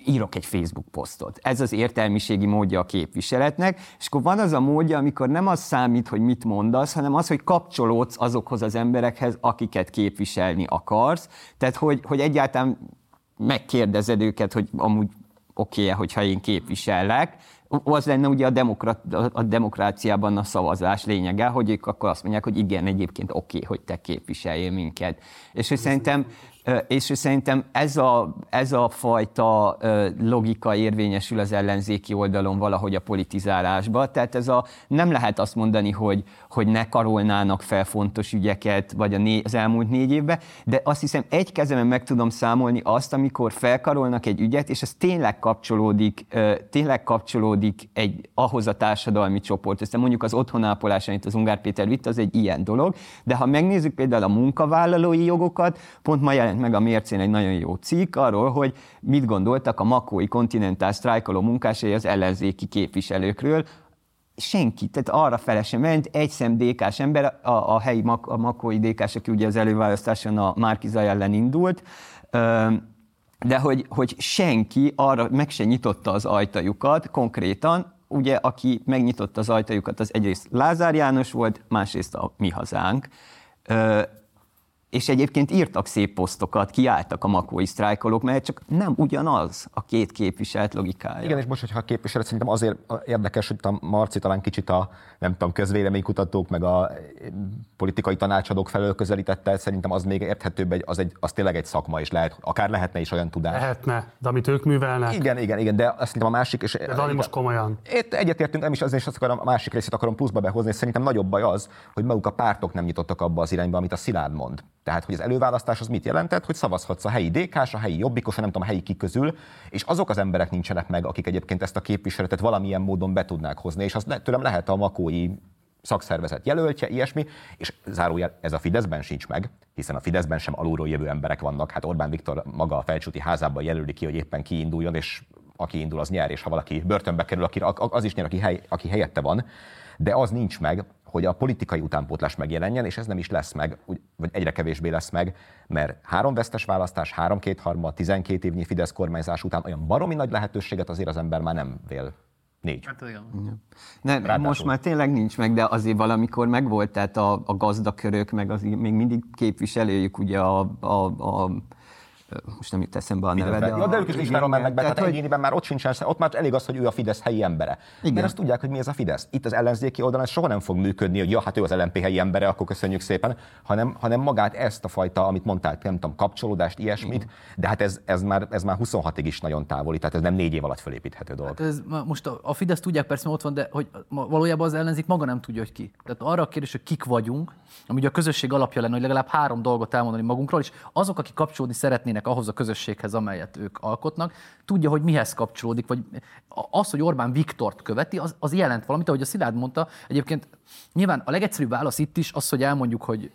írok egy Facebook posztot. Ez az értelmiségi módja a képviseletnek, és akkor van az a módja, amikor nem az számít, hogy mit mondasz, hanem az, hogy kapcsolódsz azokhoz az emberekhez, akiket képviselni akarsz. Tehát, hogy, hogy egyáltalán megkérdezed őket, hogy amúgy oké -e, hogyha én képvisellek, az lenne ugye a, demokrat, a demokráciában a szavazás lényege, hogy ők akkor azt mondják, hogy igen, egyébként oké, hogy te képviseljél minket. És hogy szerintem és szerintem ez a, ez a fajta logika érvényesül az ellenzéki oldalon valahogy a politizálásba. Tehát ez a, nem lehet azt mondani, hogy, hogy ne karolnának fel fontos ügyeket, vagy a né, az elmúlt négy évben, de azt hiszem egy kezemen meg tudom számolni azt, amikor felkarolnak egy ügyet, és ez tényleg kapcsolódik, tényleg kapcsolódik egy, ahhoz a társadalmi csoporthoz. Tehát mondjuk az otthonápolás, amit az Ungár Péter vitt, az egy ilyen dolog, de ha megnézzük például a munkavállalói jogokat, pont ma jelent meg a Mércén egy nagyon jó cikk arról, hogy mit gondoltak a makói kontinentál sztrájkoló munkásai az ellenzéki képviselőkről, senki, tehát arra fele sem ment, egy szem DK-s ember, a, a helyi mak, a makói DK-s, aki ugye az előválasztáson a Márkiza ellen indult, de hogy, hogy senki arra meg se nyitotta az ajtajukat konkrétan, ugye aki megnyitotta az ajtajukat, az egyrészt Lázár János volt, másrészt a mi hazánk, és egyébként írtak szép posztokat, kiálltak a makói sztrájkolók, mert csak nem ugyanaz a két képviselt logikája. Igen, és most, hogyha a képviselet szerintem azért érdekes, hogy a Marci talán kicsit a, nem tudom, közvéleménykutatók, meg a politikai tanácsadók felől közelítette, szerintem az még érthetőbb, az, egy, az tényleg egy szakma, és lehet, akár lehetne is olyan tudás. Lehetne, de amit ők művelnek. Igen, igen, igen, de azt szerintem a másik... És, de Dani most komolyan. Egyetértünk, nem is az, és azt akarom, a másik részét akarom pluszba behozni, és szerintem nagyobb baj az, hogy maguk a pártok nem nyitottak abba az irányba, amit a Szilárd mond. Tehát, hogy az előválasztás az mit jelentett, hogy szavazhatsz a helyi dk a helyi jobbikos, nem tudom, a helyi kiközül, és azok az emberek nincsenek meg, akik egyébként ezt a képviseletet valamilyen módon be tudnák hozni, és az tőlem lehet a makói szakszervezet jelöltje, ilyesmi, és zárójel ez a Fideszben sincs meg, hiszen a Fideszben sem alulról jövő emberek vannak. Hát Orbán Viktor maga a felcsúti házában jelöli ki, hogy éppen kiinduljon, és aki indul, az nyer, és ha valaki börtönbe kerül, az is nyer, aki, hely, aki helyette van. De az nincs meg, hogy a politikai utánpótlás megjelenjen, és ez nem is lesz meg, vagy egyre kevésbé lesz meg, mert három vesztes választás, három kétharma, 12 évnyi Fidesz kormányzás után olyan baromi nagy lehetőséget azért az ember már nem vél Négy. Hát olyan. Ne, most már tényleg nincs meg, de azért valamikor megvolt, tehát a, a gazdakörök, meg az még mindig képviselőjük ugye a, a, a most nem jut eszembe a neve, de, ja, de ők is listára mennek be, tehát, tehát egyéniben már ott sincsen, ott már elég az, hogy ő a Fidesz helyi embere. Igen. Mert azt tudják, hogy mi ez a Fidesz. Itt az ellenzéki oldalon ez soha nem fog működni, hogy ja, hát ő az LNP helyi embere, akkor köszönjük szépen, hanem, hanem magát ezt a fajta, amit mondtál, nem tudom, kapcsolódást, ilyesmit, Igen. de hát ez, ez, már, ez már 26-ig is nagyon távoli, tehát ez nem négy év alatt felépíthető dolog. Hát ez, most a, a Fidesz tudják persze, ott van, de hogy valójában az ellenzék maga nem tudja, hogy ki. Tehát arra a kérdés, hogy kik vagyunk, ami ugye a közösség alapja lenne, hogy legalább három dolgot elmondani magunkról, és azok, akik kapcsolódni szeretnének ahhoz a közösséghez, amelyet ők alkotnak, tudja, hogy mihez kapcsolódik, vagy az, hogy Orbán Viktort követi, az, az jelent valamit, ahogy a Szilárd mondta. Egyébként nyilván a legegyszerűbb válasz itt is az, hogy elmondjuk, hogy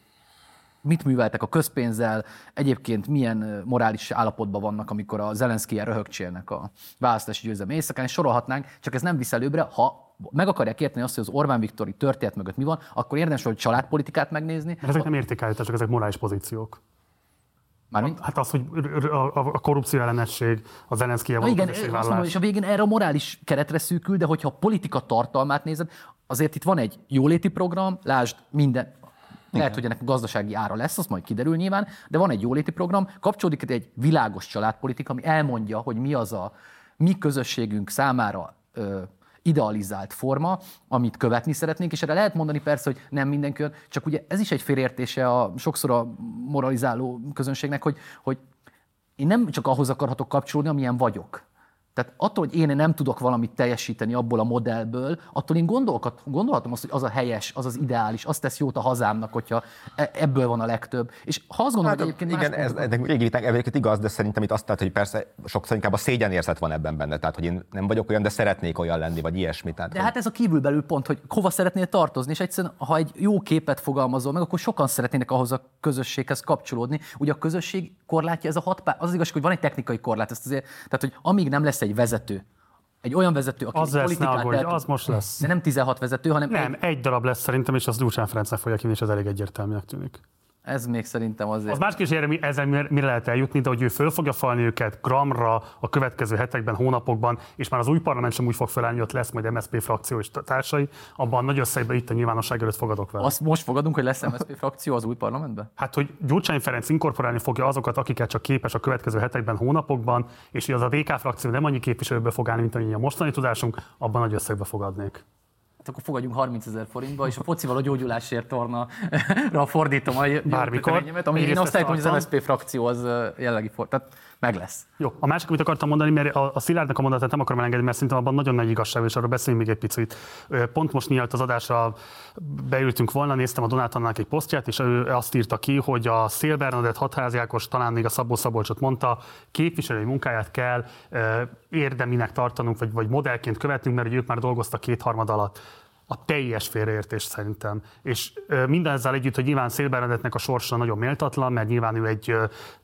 mit műveltek a közpénzzel, egyébként milyen morális állapotban vannak, amikor a Zelenszkijel röhögcsélnek a választási győzelme éjszakán, és sorolhatnánk, csak ez nem visz előbbre, ha meg akarják érteni azt, hogy az Orbán Viktori történet mögött mi van, akkor érdemes, hogy családpolitikát megnézni. Ezek nem értékállítások, ezek morális pozíciók. Mármint? Hát az, hogy a korrupció ellenesség, a Zelenszky való igen, azt mondom, és a végén erre a morális keretre szűkül, de hogyha a politika tartalmát nézed, azért itt van egy jóléti program, lásd minden, igen. Lehet, hogy ennek gazdasági ára lesz, az majd kiderül nyilván, de van egy jóléti program, kapcsolódik egy világos családpolitika, ami elmondja, hogy mi az a mi közösségünk számára ö, idealizált forma, amit követni szeretnénk, és erre lehet mondani persze, hogy nem mindenki csak ugye ez is egy félértése a sokszor a moralizáló közönségnek, hogy, hogy én nem csak ahhoz akarhatok kapcsolódni, amilyen vagyok. Tehát attól, hogy én nem tudok valamit teljesíteni abból a modellből, attól én gondolhatom azt, hogy az a helyes, az az ideális, azt tesz jót a hazámnak, hogyha e, ebből van a legtöbb. És ha azt gondolom, hát, hogy egyébként igen, ez, ez régi viták igaz, de szerintem itt azt tehát, hogy persze sokszor inkább a szégyenérzet van ebben benne, tehát hogy én nem vagyok olyan, de szeretnék olyan lenni, vagy ilyesmi. Tehát, de hogy... hát ez a kívülbelül pont, hogy hova szeretnél tartozni, és egyszerűen, ha egy jó képet fogalmazol meg, akkor sokan szeretnének ahhoz a közösséghez kapcsolódni. Ugye a közösség korlátja ez a hat pár, az, az igaz, hogy van egy technikai korlát, ezt azért, tehát hogy amíg nem lesz egy vezető, egy olyan vezető, aki az lesz, ne aggódj, az most lesz. De nem 16 vezető, hanem Nem, egy, egy darab lesz szerintem, és az Gyurcsán Ferencnek fogja kinni, és az elég egyértelműnek tűnik. Ez még szerintem azért. Az más kérdés, ezzel mire lehet eljutni, de hogy ő föl fogja falni őket gramra a következő hetekben, hónapokban, és már az új parlament sem úgy fog felállni, hogy lesz majd MSZP frakció és társai, abban nagy összegben itt a nyilvánosság előtt fogadok vele. Azt most fogadunk, hogy lesz MSZP frakció az új parlamentben? Hát, hogy Gyurcsány Ferenc inkorporálni fogja azokat, akiket csak képes a következő hetekben, hónapokban, és hogy az a DK frakció nem annyi képviselőből fog állni, mint amennyi a mostani tudásunk, abban nagy összegbe fogadnék akkor fogadjunk 30 ezer forintba, és a focival a gyógyulásért torna-ra fordítom a Bármikor. ami én azt állítom, hogy az MSZP frakció az jellegi for, tehát meg lesz. Jó, a másik, amit akartam mondani, mert a, a Szilárdnak a mondatát nem akarom elengedni, mert szerintem abban nagyon nagy igazság, és arról beszéljünk még egy picit. Pont most mielőtt az adásra beültünk volna, néztem a Donátannak egy posztját, és ő azt írta ki, hogy a Szél Bernadett hatháziákos, talán még a Szabó Szabolcsot mondta, képviselői munkáját kell érdeminek tartanunk, vagy, vagy modellként követnünk, mert ők már dolgoztak kétharmad alatt a teljes félreértés szerintem. És minden ezzel együtt, hogy nyilván Szélberendetnek a sorsa nagyon méltatlan, mert nyilván ő egy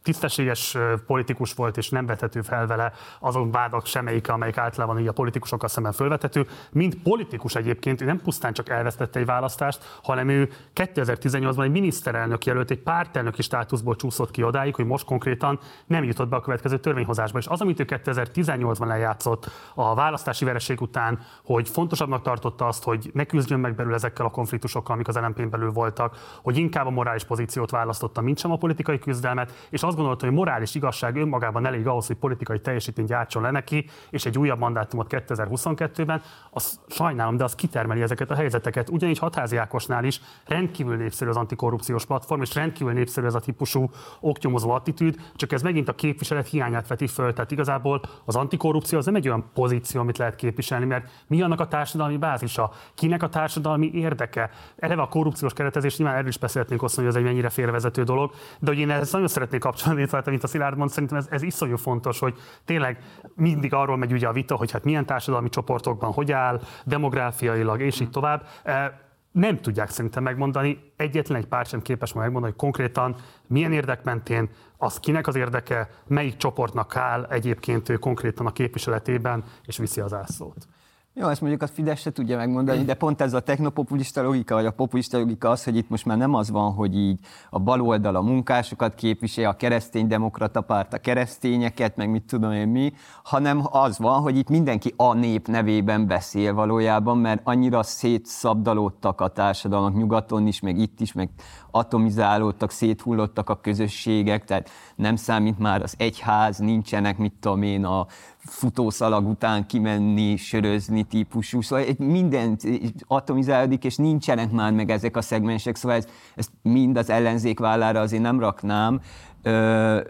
tisztességes politikus volt, és nem vethető fel vele azon vádak semmelyike, amelyik általában így a politikusokkal szemben fölvethető. Mint politikus egyébként ő nem pusztán csak elvesztette egy választást, hanem ő 2018-ban egy miniszterelnök jelölt, egy pártelnöki státuszból csúszott ki odáig, hogy most konkrétan nem jutott be a következő törvényhozásba. És az, amit ő 2018-ban lejátszott a választási vereség után, hogy fontosabbnak tartotta azt, hogy ne küzdjön meg belül ezekkel a konfliktusokkal, amik az lmp belül voltak, hogy inkább a morális pozíciót választotta, mint sem a politikai küzdelmet, és azt gondolta, hogy morális igazság önmagában elég ahhoz, hogy politikai teljesítményt gyártson le neki, és egy újabb mandátumot 2022-ben, az sajnálom, de az kitermeli ezeket a helyzeteket. Ugyanígy Hatházi Ákosnál is rendkívül népszerű az antikorrupciós platform, és rendkívül népszerű ez a típusú oknyomozó attitűd, csak ez megint a képviselet hiányát veti föl. Tehát igazából az antikorrupció az nem egy olyan pozíció, amit lehet képviselni, mert mi annak a társadalmi bázisa? Kinek a társadalmi érdeke? Eleve a korrupciós keretezés, nyilván erről is beszélhetnénk hosszú, hogy ez egy mennyire félrevezető dolog, de hogy én ezt nagyon szeretnék kapcsolni, tehát mint a Szilárd mond, szerintem ez, ez iszonyú fontos, hogy tényleg mindig arról megy ugye a vita, hogy hát milyen társadalmi csoportokban hogy áll, demográfiailag, és így tovább e, nem tudják szerintem megmondani, egyetlen egy párt sem képes megmondani, hogy konkrétan milyen érdek mentén, az kinek az érdeke, melyik csoportnak áll egyébként ő konkrétan a képviseletében, és viszi az ászlót. Jó, ezt mondjuk a Fidesz se tudja megmondani, de pont ez a technopopulista logika, vagy a populista logika az, hogy itt most már nem az van, hogy így a baloldal a munkásokat képvisel, a kereszténydemokrata párt a keresztényeket, meg mit tudom én mi, hanem az van, hogy itt mindenki a nép nevében beszél valójában, mert annyira szétszabdalódtak a társadalmak nyugaton is, meg itt is, meg atomizálódtak, széthullottak a közösségek, tehát nem számít már az egyház, nincsenek, mit tudom én, a futószalag után kimenni, sörözni típusú, szóval minden atomizálódik, és nincsenek már meg ezek a szegmensek, szóval ez, ezt mind az ellenzék vállára azért nem raknám. Ö,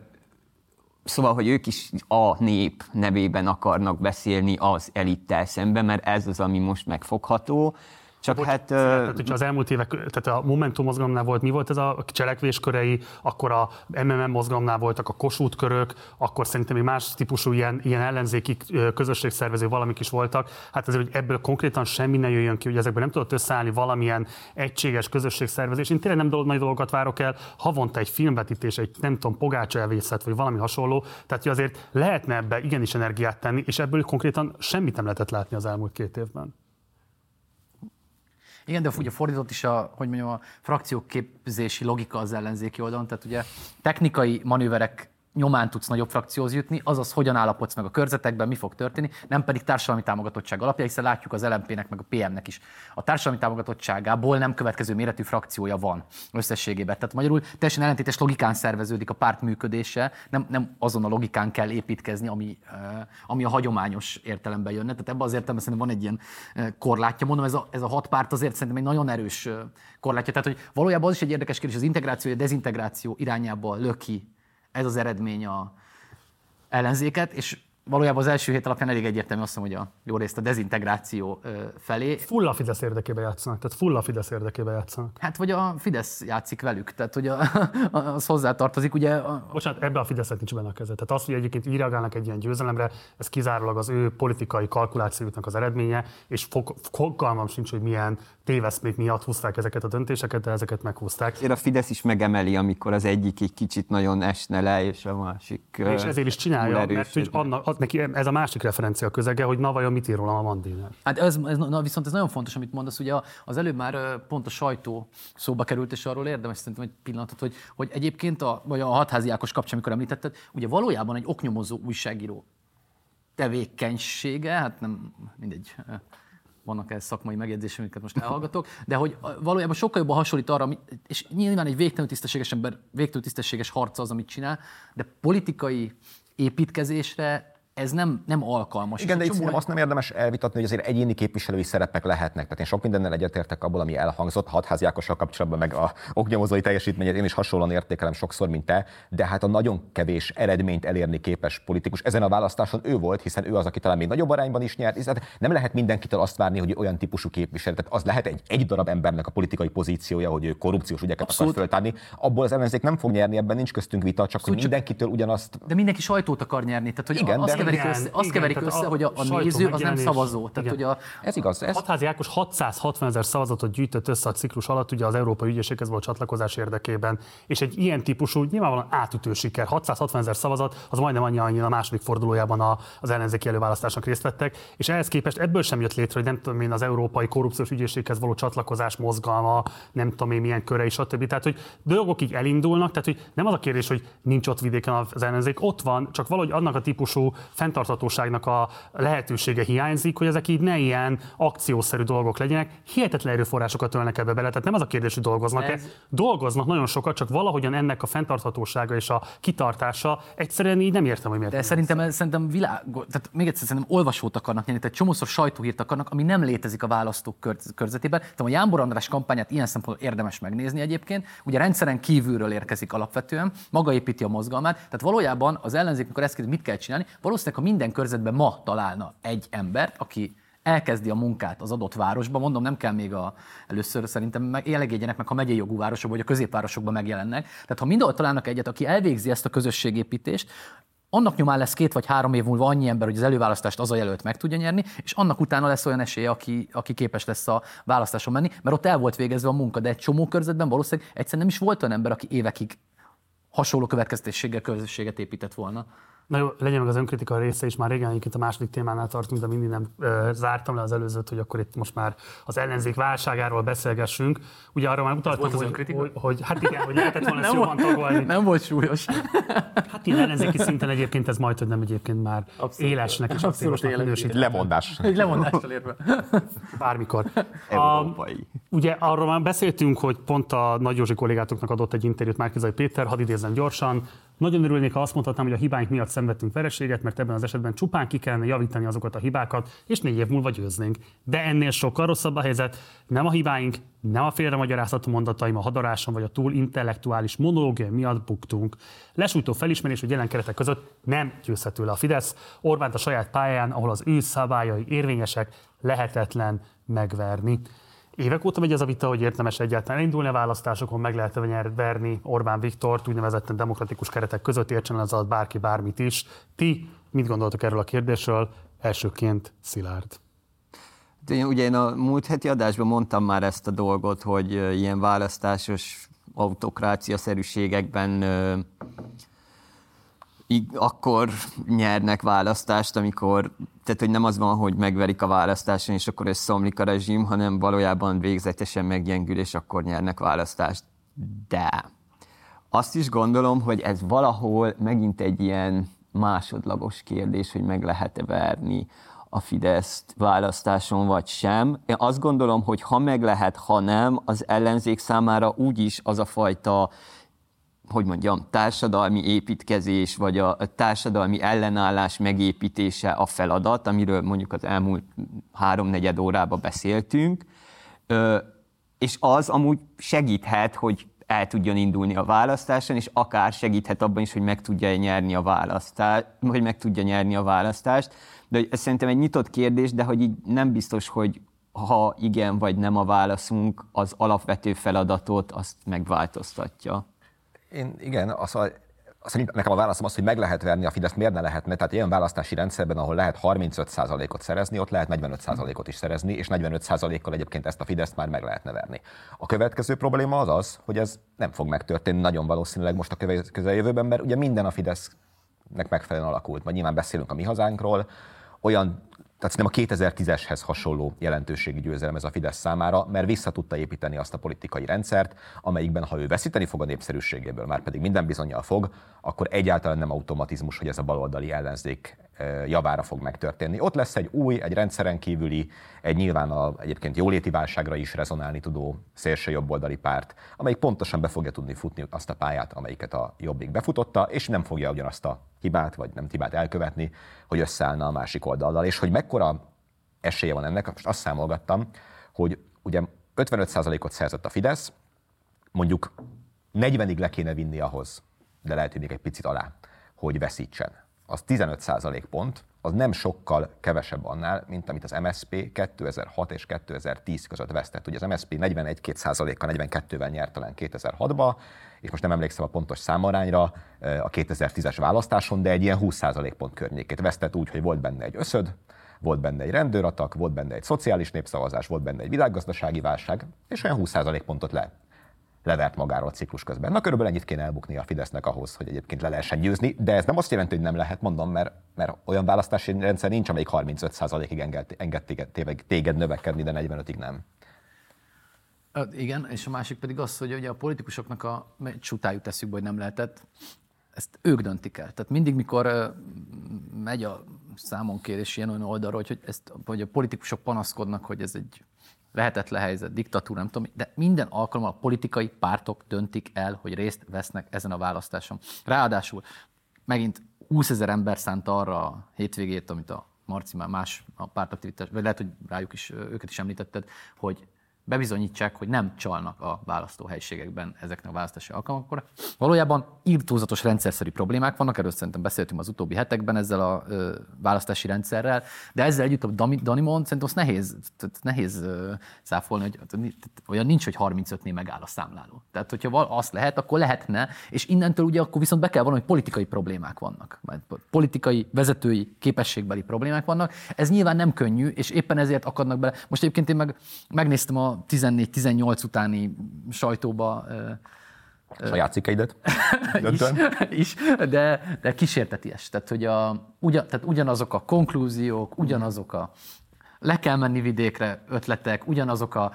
Szóval, hogy ők is a nép nevében akarnak beszélni az elittel szemben, mert ez az, ami most megfogható. Csak Bocs, hát... Tehát, hogyha az elmúlt évek, tehát a Momentum mozgalomnál volt, mi volt ez a cselekvéskörei, akkor a MMM mozgalomnál voltak a kosútkörök, akkor szerintem még más típusú ilyen, ilyen ellenzéki közösségszervező valamik is voltak. Hát azért, hogy ebből konkrétan semmi ne jöjjön ki, hogy ezekben nem tudott összeállni valamilyen egységes közösségszervezés. Én tényleg nem dolog, nagy dolgokat várok el, havonta egy filmvetítés, egy nem tudom, pogácsa elvészet, vagy valami hasonló. Tehát, hogy azért lehetne ebbe igenis energiát tenni, és ebből konkrétan semmit nem lehetett látni az elmúlt két évben. Igen, de ugye fordított is a, hogy mondjam, a frakcióképzési logika az ellenzéki oldalon, tehát ugye technikai manőverek nyomán tudsz nagyobb frakcióhoz jutni, azaz hogyan állapodsz meg a körzetekben, mi fog történni, nem pedig társadalmi támogatottság alapja, hiszen látjuk az LMP-nek, meg a PM-nek is. A társadalmi támogatottságából nem következő méretű frakciója van összességében. Tehát magyarul teljesen ellentétes logikán szerveződik a párt működése, nem, nem azon a logikán kell építkezni, ami, ami a hagyományos értelemben jönne. Tehát ebben az értelemben szerintem van egy ilyen korlátja. Mondom, ez a, ez a hat párt azért szerintem egy nagyon erős korlátja. Tehát, hogy valójában az is egy érdekes kérdés, az integráció, a dezintegráció irányába löki ez az eredmény a ellenzéket, és valójában az első hét alapján elég egyértelmű azt mondom, hogy a jó részt a dezintegráció felé. Full a Fidesz érdekébe játszanak, tehát full a Fidesz érdekébe játszanak. Hát vagy a Fidesz játszik velük, tehát hogy a, az hozzátartozik, ugye. A... Bocsánat, ebbe a Fideszet nincs benne a keze. Tehát az, hogy egyébként így reagálnak egy ilyen győzelemre, ez kizárólag az ő politikai kalkulációknak az eredménye, és fogalmam sincs, hogy milyen téveszmék miatt húzták ezeket a döntéseket, de ezeket meghúzták. Én a Fidesz is megemeli, amikor az egyik egy kicsit nagyon esne le, és a másik. És ezért is csinálja, mert hogy annak, az, neki ez a másik referencia közege, hogy na vajon mit ír rólam a Mandiner. Hát ez, ez, na, viszont ez nagyon fontos, amit mondasz, ugye az előbb már pont a sajtó szóba került, és arról érdemes szerintem egy pillanatot, hogy, hogy egyébként a, vagy a hatházi Ákos kapcsán, amikor említetted, ugye valójában egy oknyomozó újságíró tevékenysége, hát nem mindegy, vannak ez szakmai megjegyzések, amiket most elhallgatok, de hogy valójában sokkal jobban hasonlít arra, és nyilván egy végtelenül tisztességes ember, végtelenül tisztességes harca az, amit csinál, de politikai építkezésre ez nem, nem alkalmas. Igen, de itt csomó... azt nem érdemes elvitatni, hogy azért egyéni képviselői szerepek lehetnek. Tehát én sok mindennel egyetértek abból, ami elhangzott, hatházi Ákossal kapcsolatban, meg a oknyomozói teljesítményét én is hasonlóan értékelem sokszor, mint te, de hát a nagyon kevés eredményt elérni képes politikus ezen a választáson ő volt, hiszen ő az, aki talán még nagyobb arányban is nyert. Hiszen nem lehet mindenkitől azt várni, hogy olyan típusú képviselő. Tehát az lehet egy, egy darab embernek a politikai pozíciója, hogy ő korrupciós ügyeket Abszolút. akar föltárni. Abból az ellenzék nem fog nyerni, ebben nincs köztünk vita, csak Abszolút, hogy mindenkitől ugyanazt. De mindenki sajtót akar nyerni. Tehát, hogy Igen, azt keverik össze, azt igen, keverik össze, a, hogy a, a néző az nem szavazó. Tehát, hogy a... Ez igaz. Ez... Hatházi Ákos 660 ezer szavazatot gyűjtött össze a ciklus alatt, ugye az Európai Ügyészséghez volt csatlakozás érdekében, és egy ilyen típusú, nyilvánvalóan átütő siker, 660 ezer szavazat, az majdnem annyi, annyi a második fordulójában az ellenzéki előválasztásnak részt vettek, és ehhez képest ebből sem jött létre, hogy nem tudom én, az Európai Korrupciós Ügyészséghez való csatlakozás mozgalma, nem tudom én milyen körei, stb. Tehát, hogy dolgok így elindulnak, tehát, hogy nem az a kérdés, hogy nincs ott vidéken az ellenzék, ott van, csak valahogy annak a típusú fenntarthatóságnak a lehetősége hiányzik, hogy ezek így ne ilyen akciószerű dolgok legyenek. Hihetetlen erőforrásokat ölnek ebbe bele. Tehát nem az a kérdés, hogy dolgoznak-e. Ez... Dolgoznak nagyon sokat, csak valahogyan ennek a fenntarthatósága és a kitartása egyszerűen így nem értem, hogy miért. De szerintem, ez, szerintem világ, tehát még egyszer szerintem olvasót akarnak nyerni, tehát csomószor sajtóhírt akarnak, ami nem létezik a választók körzetében. Tehát a Jánbor András kampányát ilyen szempontból érdemes megnézni egyébként. Ugye rendszeren kívülről érkezik alapvetően, maga építi a mozgalmát. Tehát valójában az ellenzék, amikor ezt kérdezi, mit kell csinálni, valószínűleg, ha minden körzetben ma találna egy embert, aki elkezdi a munkát az adott városban, mondom, nem kell még a, először szerintem meg, elegedjenek meg, ha megyei jogú városok vagy a középvárosokban megjelennek. Tehát ha mindenhol találnak egyet, aki elvégzi ezt a közösségépítést, annak nyomán lesz két vagy három év múlva annyi ember, hogy az előválasztást az a jelölt meg tudja nyerni, és annak utána lesz olyan esélye, aki, aki képes lesz a választáson menni, mert ott el volt végezve a munka, de egy csomó körzetben valószínűleg egyszerűen nem is volt olyan ember, aki évekig hasonló következtességgel közösséget épített volna. Na jó, legyen meg az önkritika része is, már régen egyébként a második témánál tartunk, de mindig nem ö, zártam le az előzőt, hogy akkor itt most már az ellenzék válságáról beszélgessünk. Ugye arra már utaltam, hogy, önkritika? hogy, hogy, hát igen, hogy lehetett volna ezt Nem jobban tagolni. nem volt súlyos. Hát így ellenzéki szinten egyébként ez majd, hogy nem egyébként már Abszolút. élesnek és Abszolút abszolút éles. minősít Lemondás. Egy lemondással érve. bármikor. A, Európai. ugye arról már beszéltünk, hogy pont a Nagy Józsi kollégátoknak adott egy interjút Márkizai Péter, hadd idézzem gyorsan. Nagyon örülnék, ha azt mondhatnám, hogy a hibáink miatt szenvedtünk vereséget, mert ebben az esetben csupán ki kellene javítani azokat a hibákat, és négy év múlva győznénk. De ennél sokkal rosszabb a helyzet. Nem a hibáink, nem a félremagyarázható mondataim, a hadarásom vagy a túl intellektuális monológia miatt buktunk. Lesújtó felismerés, hogy jelen keretek között nem győzhető le a Fidesz. Orbánt a saját pályán, ahol az ő szabályai érvényesek, lehetetlen megverni. Évek óta megy ez a vita, hogy érdemes egyáltalán indulni a választásokon, meg lehet -e verni Orbán Viktort úgynevezetten demokratikus keretek között, értsen az alatt bárki bármit is. Ti mit gondoltok erről a kérdésről? Elsőként Szilárd. Ugye én a múlt heti adásban mondtam már ezt a dolgot, hogy ilyen választásos autokrácia-szerűségekben ö, ig- akkor nyernek választást, amikor, tehát hogy nem az van, hogy megverik a választáson, és akkor összeomlik a rezsim, hanem valójában végzetesen meggyengül, és akkor nyernek választást. De azt is gondolom, hogy ez valahol megint egy ilyen másodlagos kérdés, hogy meg lehet-e verni a Fideszt választáson, vagy sem. Én azt gondolom, hogy ha meg lehet, ha nem, az ellenzék számára úgyis az a fajta hogy mondjam, társadalmi építkezés, vagy a társadalmi ellenállás megépítése a feladat, amiről mondjuk az elmúlt háromnegyed órában beszéltünk, és az amúgy segíthet, hogy el tudjon indulni a választáson, és akár segíthet abban is, hogy meg tudja nyerni a választást, hogy meg tudja nyerni a választást. De ez szerintem egy nyitott kérdés, de hogy így nem biztos, hogy ha igen vagy nem a válaszunk, az alapvető feladatot azt megváltoztatja. Én igen, az, a, Szerintem nekem a válaszom az, hogy meg lehet verni a Fidesz, miért ne lehetne? Tehát ilyen választási rendszerben, ahol lehet 35%-ot szerezni, ott lehet 45%-ot is szerezni, és 45%-kal egyébként ezt a Fideszt már meg lehetne verni. A következő probléma az az, hogy ez nem fog megtörténni nagyon valószínűleg most a közeljövőben, mert ugye minden a Fidesznek megfelelően alakult. Majd nyilván beszélünk a mi hazánkról, olyan tehát szerintem a 2010-eshez hasonló jelentőségi győzelem ez a Fidesz számára, mert vissza tudta építeni azt a politikai rendszert, amelyikben, ha ő veszíteni fog a népszerűségéből, már pedig minden bizonyal fog, akkor egyáltalán nem automatizmus, hogy ez a baloldali ellenzék javára fog megtörténni. Ott lesz egy új, egy rendszeren kívüli, egy nyilván a, egyébként jóléti válságra is rezonálni tudó szélső jobboldali párt, amelyik pontosan be fogja tudni futni azt a pályát, amelyiket a jobbik befutotta, és nem fogja ugyanazt a hibát, vagy nem hibát elkövetni, hogy összeállna a másik oldallal. És hogy mekkora esélye van ennek, most azt számolgattam, hogy ugye 55%-ot szerzett a Fidesz, mondjuk 40-ig le kéne vinni ahhoz, de lehet, hogy még egy picit alá, hogy veszítsen. Az 15% pont, az nem sokkal kevesebb annál, mint amit az MSP 2006 és 2010 között vesztett. Ugye az MSP 41-2%-kal, 42-vel nyert talán 2006-ba, és most nem emlékszem a pontos számarányra eh, a 2010-es választáson, de egy ilyen 20% pont környékét vesztett úgy, hogy volt benne egy összöd, volt benne egy rendőratak, volt benne egy szociális népszavazás, volt benne egy világgazdasági válság, és olyan 20% pontot le, levert magáról a ciklus közben. Na körülbelül ennyit kéne elbukni a Fidesznek ahhoz, hogy egyébként le lehessen győzni, de ez nem azt jelenti, hogy nem lehet, mondom, mert, mert olyan választási rendszer nincs, amelyik 35%-ig enged, téged, téged, növekedni, de 45-ig nem. Igen, és a másik pedig az, hogy ugye a politikusoknak a csutájuk teszük, hogy nem lehetett, ezt ők döntik el. Tehát mindig, mikor megy a számonkérés ilyen olyan oldalról, hogy, ezt, hogy a politikusok panaszkodnak, hogy ez egy lehetetlen helyzet, diktatúra, nem tudom, de minden alkalommal a politikai pártok döntik el, hogy részt vesznek ezen a választáson. Ráadásul megint 20 ezer ember szánt arra a hétvégét, amit a Marci már más a pártaktivitás, vagy lehet, hogy rájuk is, őket is említetted, hogy bebizonyítsák, hogy nem csalnak a választóhelyiségekben ezeknek a választási alkalmakkor. Valójában írtózatos rendszerszerű problémák vannak, erről szerintem beszéltünk az utóbbi hetekben ezzel a ö, választási rendszerrel, de ezzel együtt a Danimon szerintem azt nehéz, tehát nehéz ö, száfolni, hogy olyan nincs, hogy 35-nél megáll a számláló. Tehát, hogyha val- azt lehet, akkor lehetne, és innentől ugye akkor viszont be kell valami, hogy politikai problémák vannak. Majd politikai, vezetői, képességbeli problémák vannak. Ez nyilván nem könnyű, és éppen ezért akadnak bele. Most egyébként én meg megnéztem a 14-18 utáni sajtóba Saját cikkeidet. is, is, de, de kísérteties. Tehát, hogy a, ugyan, tehát ugyanazok a konklúziók, ugyanazok a le kell menni vidékre ötletek, ugyanazok a,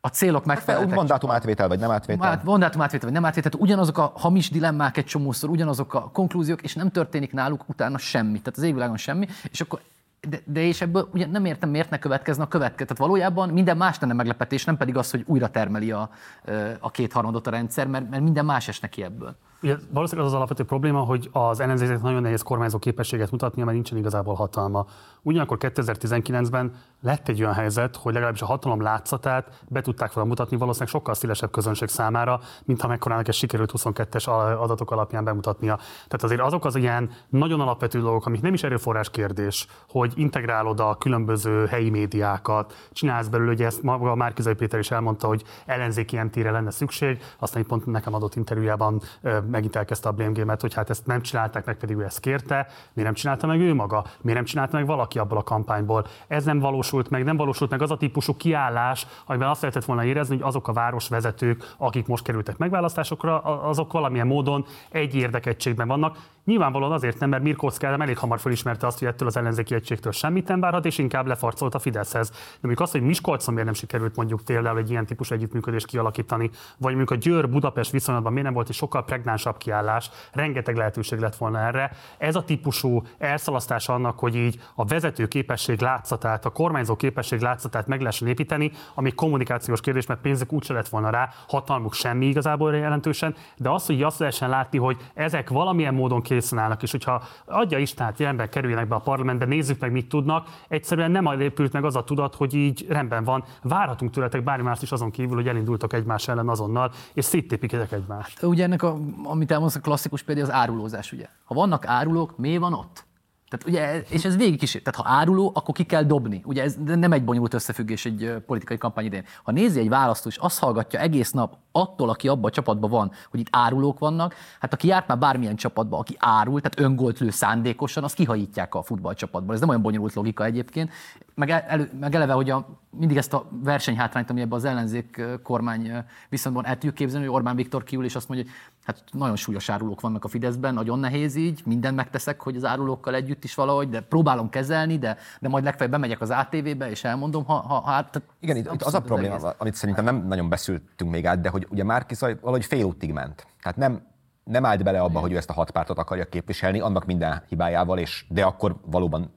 a célok megfelelnek. Mandátum átvétel, vagy nem átvétel? Mandátum átvétel, vagy nem átvétel. Tehát ugyanazok a hamis dilemmák egy csomószor, ugyanazok a konklúziók, és nem történik náluk utána semmi. Tehát az égvilágon semmi, és akkor de, de és ebből ugye nem értem, miért ne következne a következő. Tehát valójában minden más lenne meglepetés, nem pedig az, hogy újra termeli a, a kétharmadot a rendszer, mert, mert minden más esne ki ebből. Ugye, valószínűleg az az alapvető probléma, hogy az ellenzéknek nagyon nehéz kormányzó képességet mutatnia, mert nincsen igazából hatalma. Ugyanakkor 2019-ben lett egy olyan helyzet, hogy legalábbis a hatalom látszatát be tudták volna mutatni valószínűleg sokkal szélesebb közönség számára, mint ha mekkorának ez sikerült 22-es adatok alapján bemutatnia. Tehát azért azok az ilyen nagyon alapvető dolgok, amik nem is erőforrás kérdés, hogy integrálod a különböző helyi médiákat, csinálsz belőle, hogy ezt maga Márkizai Péter is elmondta, hogy ellenzéki MT-re lenne szükség, aztán pont nekem adott interjújában megint elkezdte a blame hogy hát ezt nem csinálták meg, pedig ő ezt kérte, miért nem csinálta meg ő maga, miért nem csinálta meg valaki abból a kampányból. Ez nem valósult meg, nem valósult meg az a típusú kiállás, amiben azt lehetett volna érezni, hogy azok a városvezetők, akik most kerültek megválasztásokra, azok valamilyen módon egy érdekettségben vannak, Nyilvánvalóan azért nem, mert Mirko Szkádem elég hamar felismerte azt, hogy ettől az ellenzéki egységtől semmit nem várhat, és inkább lefarcolt a Fideszhez. De mondjuk azt, hogy Miskolcon miért nem sikerült mondjuk például egy ilyen típusú együttműködést kialakítani, vagy mondjuk a Győr-Budapest viszonylatban miért nem volt egy sokkal pregnánsabb kiállás, rengeteg lehetőség lett volna erre. Ez a típusú elszalasztás annak, hogy így a vezető képesség látszatát, a kormányzó képesség látszatát meg lehessen építeni, ami kommunikációs kérdés, mert pénzük úgyse lett volna rá, hatalmuk semmi igazából jelentősen, de az, hogy azt lehessen látni, hogy ezek valamilyen módon készen állnak, és hogyha adja Isten, hogy ember kerüljenek be a parlamentbe, nézzük meg, mit tudnak, egyszerűen nem épült meg az a tudat, hogy így rendben van, várhatunk tőletek bármi más is azon kívül, hogy elindultak egymás ellen azonnal, és széttépik ezek egymást. Ugye ennek, a, amit elmondsz, a klasszikus például az árulózás, ugye. Ha vannak árulók, mi van ott? Tehát ugye, és ez végig is, tehát ha áruló, akkor ki kell dobni. Ugye ez nem egy bonyolult összefüggés egy politikai kampány idején. Ha nézi egy választó, és azt hallgatja egész nap attól, aki abban a csapatban van, hogy itt árulók vannak, hát aki járt már bármilyen csapatba, aki árul, tehát öngolt lő szándékosan, azt kihajítják a futballcsapatból. Ez nem olyan bonyolult logika egyébként. Meg, elő, meg eleve, hogy a, mindig ezt a versenyhátrányt, ami ebben az ellenzék kormány viszonyban el tudjuk képzelni, hogy Orbán Viktor kiül, és azt mondja, hogy hát nagyon súlyos árulók vannak a Fideszben, nagyon nehéz így, mindent megteszek, hogy az árulókkal együtt is valahogy, de próbálom kezelni, de, de majd legfeljebb bemegyek az ATV-be, és elmondom, ha, ha, hát, Igen, itt, itt az a probléma, az amit szerintem nem nagyon beszéltünk még át, de hogy ugye már valahogy félútig ment. Tehát nem, nem állt bele abba, hogy ő ezt a hat pártot akarja képviselni, annak minden hibájával, és de akkor valóban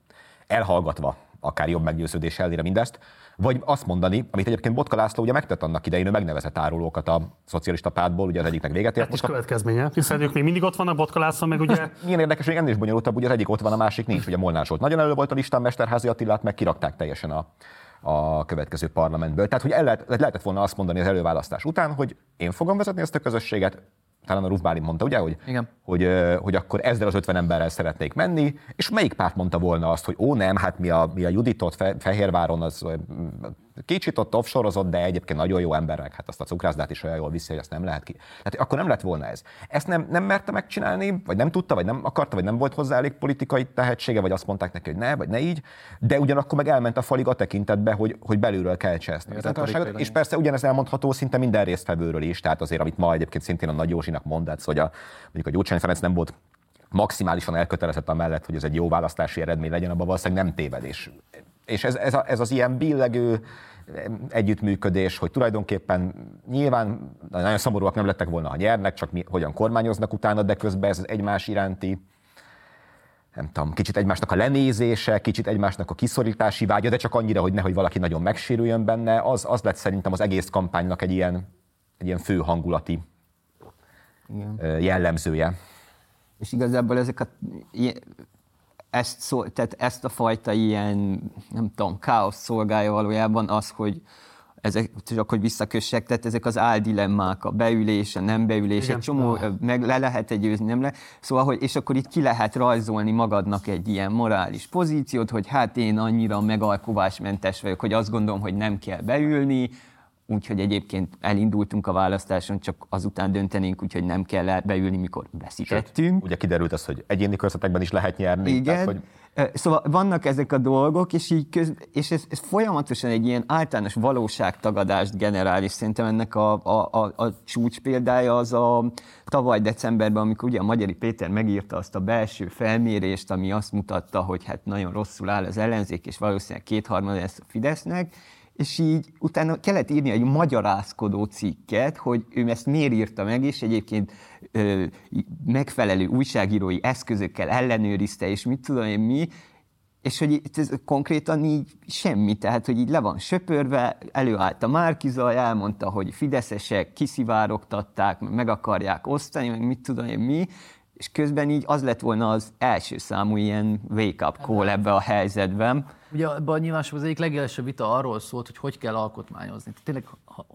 elhallgatva, akár jobb meggyőződés elére mindezt, vagy azt mondani, amit egyébként Botka László ugye megtett annak idején, ő megnevezett árulókat a szocialista pártból, ugye az egyiknek véget ért. Hát most a következménye, hiszen ők még mindig ott vannak, Botka László, meg ugye... Milyen érdekes, hogy ennél is bonyolultabb, ugye az egyik ott van, a másik nincs. Ugye Molnár Zsolt nagyon elő volt a listán, Mesterházi Attilát meg kirakták teljesen a, a következő parlamentből. Tehát, hogy el lehet, lehetett volna azt mondani az előválasztás után, hogy én fogom vezetni ezt a közösséget, talán a Ruf Bálint mondta, ugye, hogy, Igen. hogy, hogy akkor ezzel az 50 emberrel szeretnék menni, és melyik párt mondta volna azt, hogy ó nem, hát mi a, mi a Juditot Fe, Fehérváron, az kicsit ott offsorozott, de egyébként nagyon jó emberek, hát azt a cukrászdát is olyan jól viszi, hogy azt nem lehet ki. Tehát akkor nem lett volna ez. Ezt nem, nem merte megcsinálni, vagy nem tudta, vagy nem akarta, vagy nem volt hozzá elég politikai tehetsége, vagy azt mondták neki, hogy ne, vagy ne így, de ugyanakkor meg elment a falig a tekintetbe, hogy, hogy belülről kell cseszni. És persze ugyanez elmondható szinte minden résztvevőről is, tehát azért, amit ma egyébként szintén a Nagy Józsinak mondatsz, hogy a, mondjuk a Gyurcsány Ferenc nem volt maximálisan elkötelezett a mellett, hogy ez egy jó választási eredmény legyen, abban valószínűleg nem tévedés és ez, ez, a, ez az ilyen billegő együttműködés, hogy tulajdonképpen nyilván nagyon szomorúak nem lettek volna, ha nyernek, csak mi, hogyan kormányoznak utána, de közben ez egymás iránti nem tudom, kicsit egymásnak a lenézése, kicsit egymásnak a kiszorítási vágya, de csak annyira, hogy nehogy valaki nagyon megsérüljön benne, az, az lett szerintem az egész kampánynak egy ilyen, egy ilyen fő hangulati Igen. jellemzője. És igazából ezek a ezt, szó, tehát ezt a fajta ilyen, nem tudom, káosz szolgálja valójában az, hogy ezek, csak hogy visszakössek, tehát ezek az áldilemmák, a beülés, a nem beülés, Igen. egy csomó, meg le lehet egy győzni, nem le. Szóval, hogy, és akkor itt ki lehet rajzolni magadnak egy ilyen morális pozíciót, hogy hát én annyira megalkovásmentes vagyok, hogy azt gondolom, hogy nem kell beülni, úgyhogy egyébként elindultunk a választáson, csak azután döntenénk, úgyhogy nem kell beülni, mikor veszítettünk. Ugye kiderült az, hogy egyéni körzetekben is lehet nyerni. Igen. Tehát, hogy Szóval vannak ezek a dolgok, és, így köz, és ez, ez folyamatosan egy ilyen általános valóságtagadást generál, és szerintem ennek a, a, a, a csúcs példája az a tavaly decemberben, amikor ugye a Magyari Péter megírta azt a belső felmérést, ami azt mutatta, hogy hát nagyon rosszul áll az ellenzék, és valószínűleg kétharmad lesz a Fidesznek, és így utána kellett írni egy magyarázkodó cikket, hogy ő ezt miért írta meg, és egyébként ö, megfelelő újságírói eszközökkel ellenőrizte, és mit tudom én mi, és hogy ez konkrétan így semmi, tehát hogy így le van söpörve, előállt a Márkiza, elmondta, hogy fideszesek kiszivárogtatták, meg akarják osztani, meg mit tudom én mi, és közben így az lett volna az első számú ilyen wake-up call ebbe a helyzetben. Ugye abban nyilván az egyik legelsőbb vita arról szólt, hogy hogy kell alkotmányozni. Tehát tényleg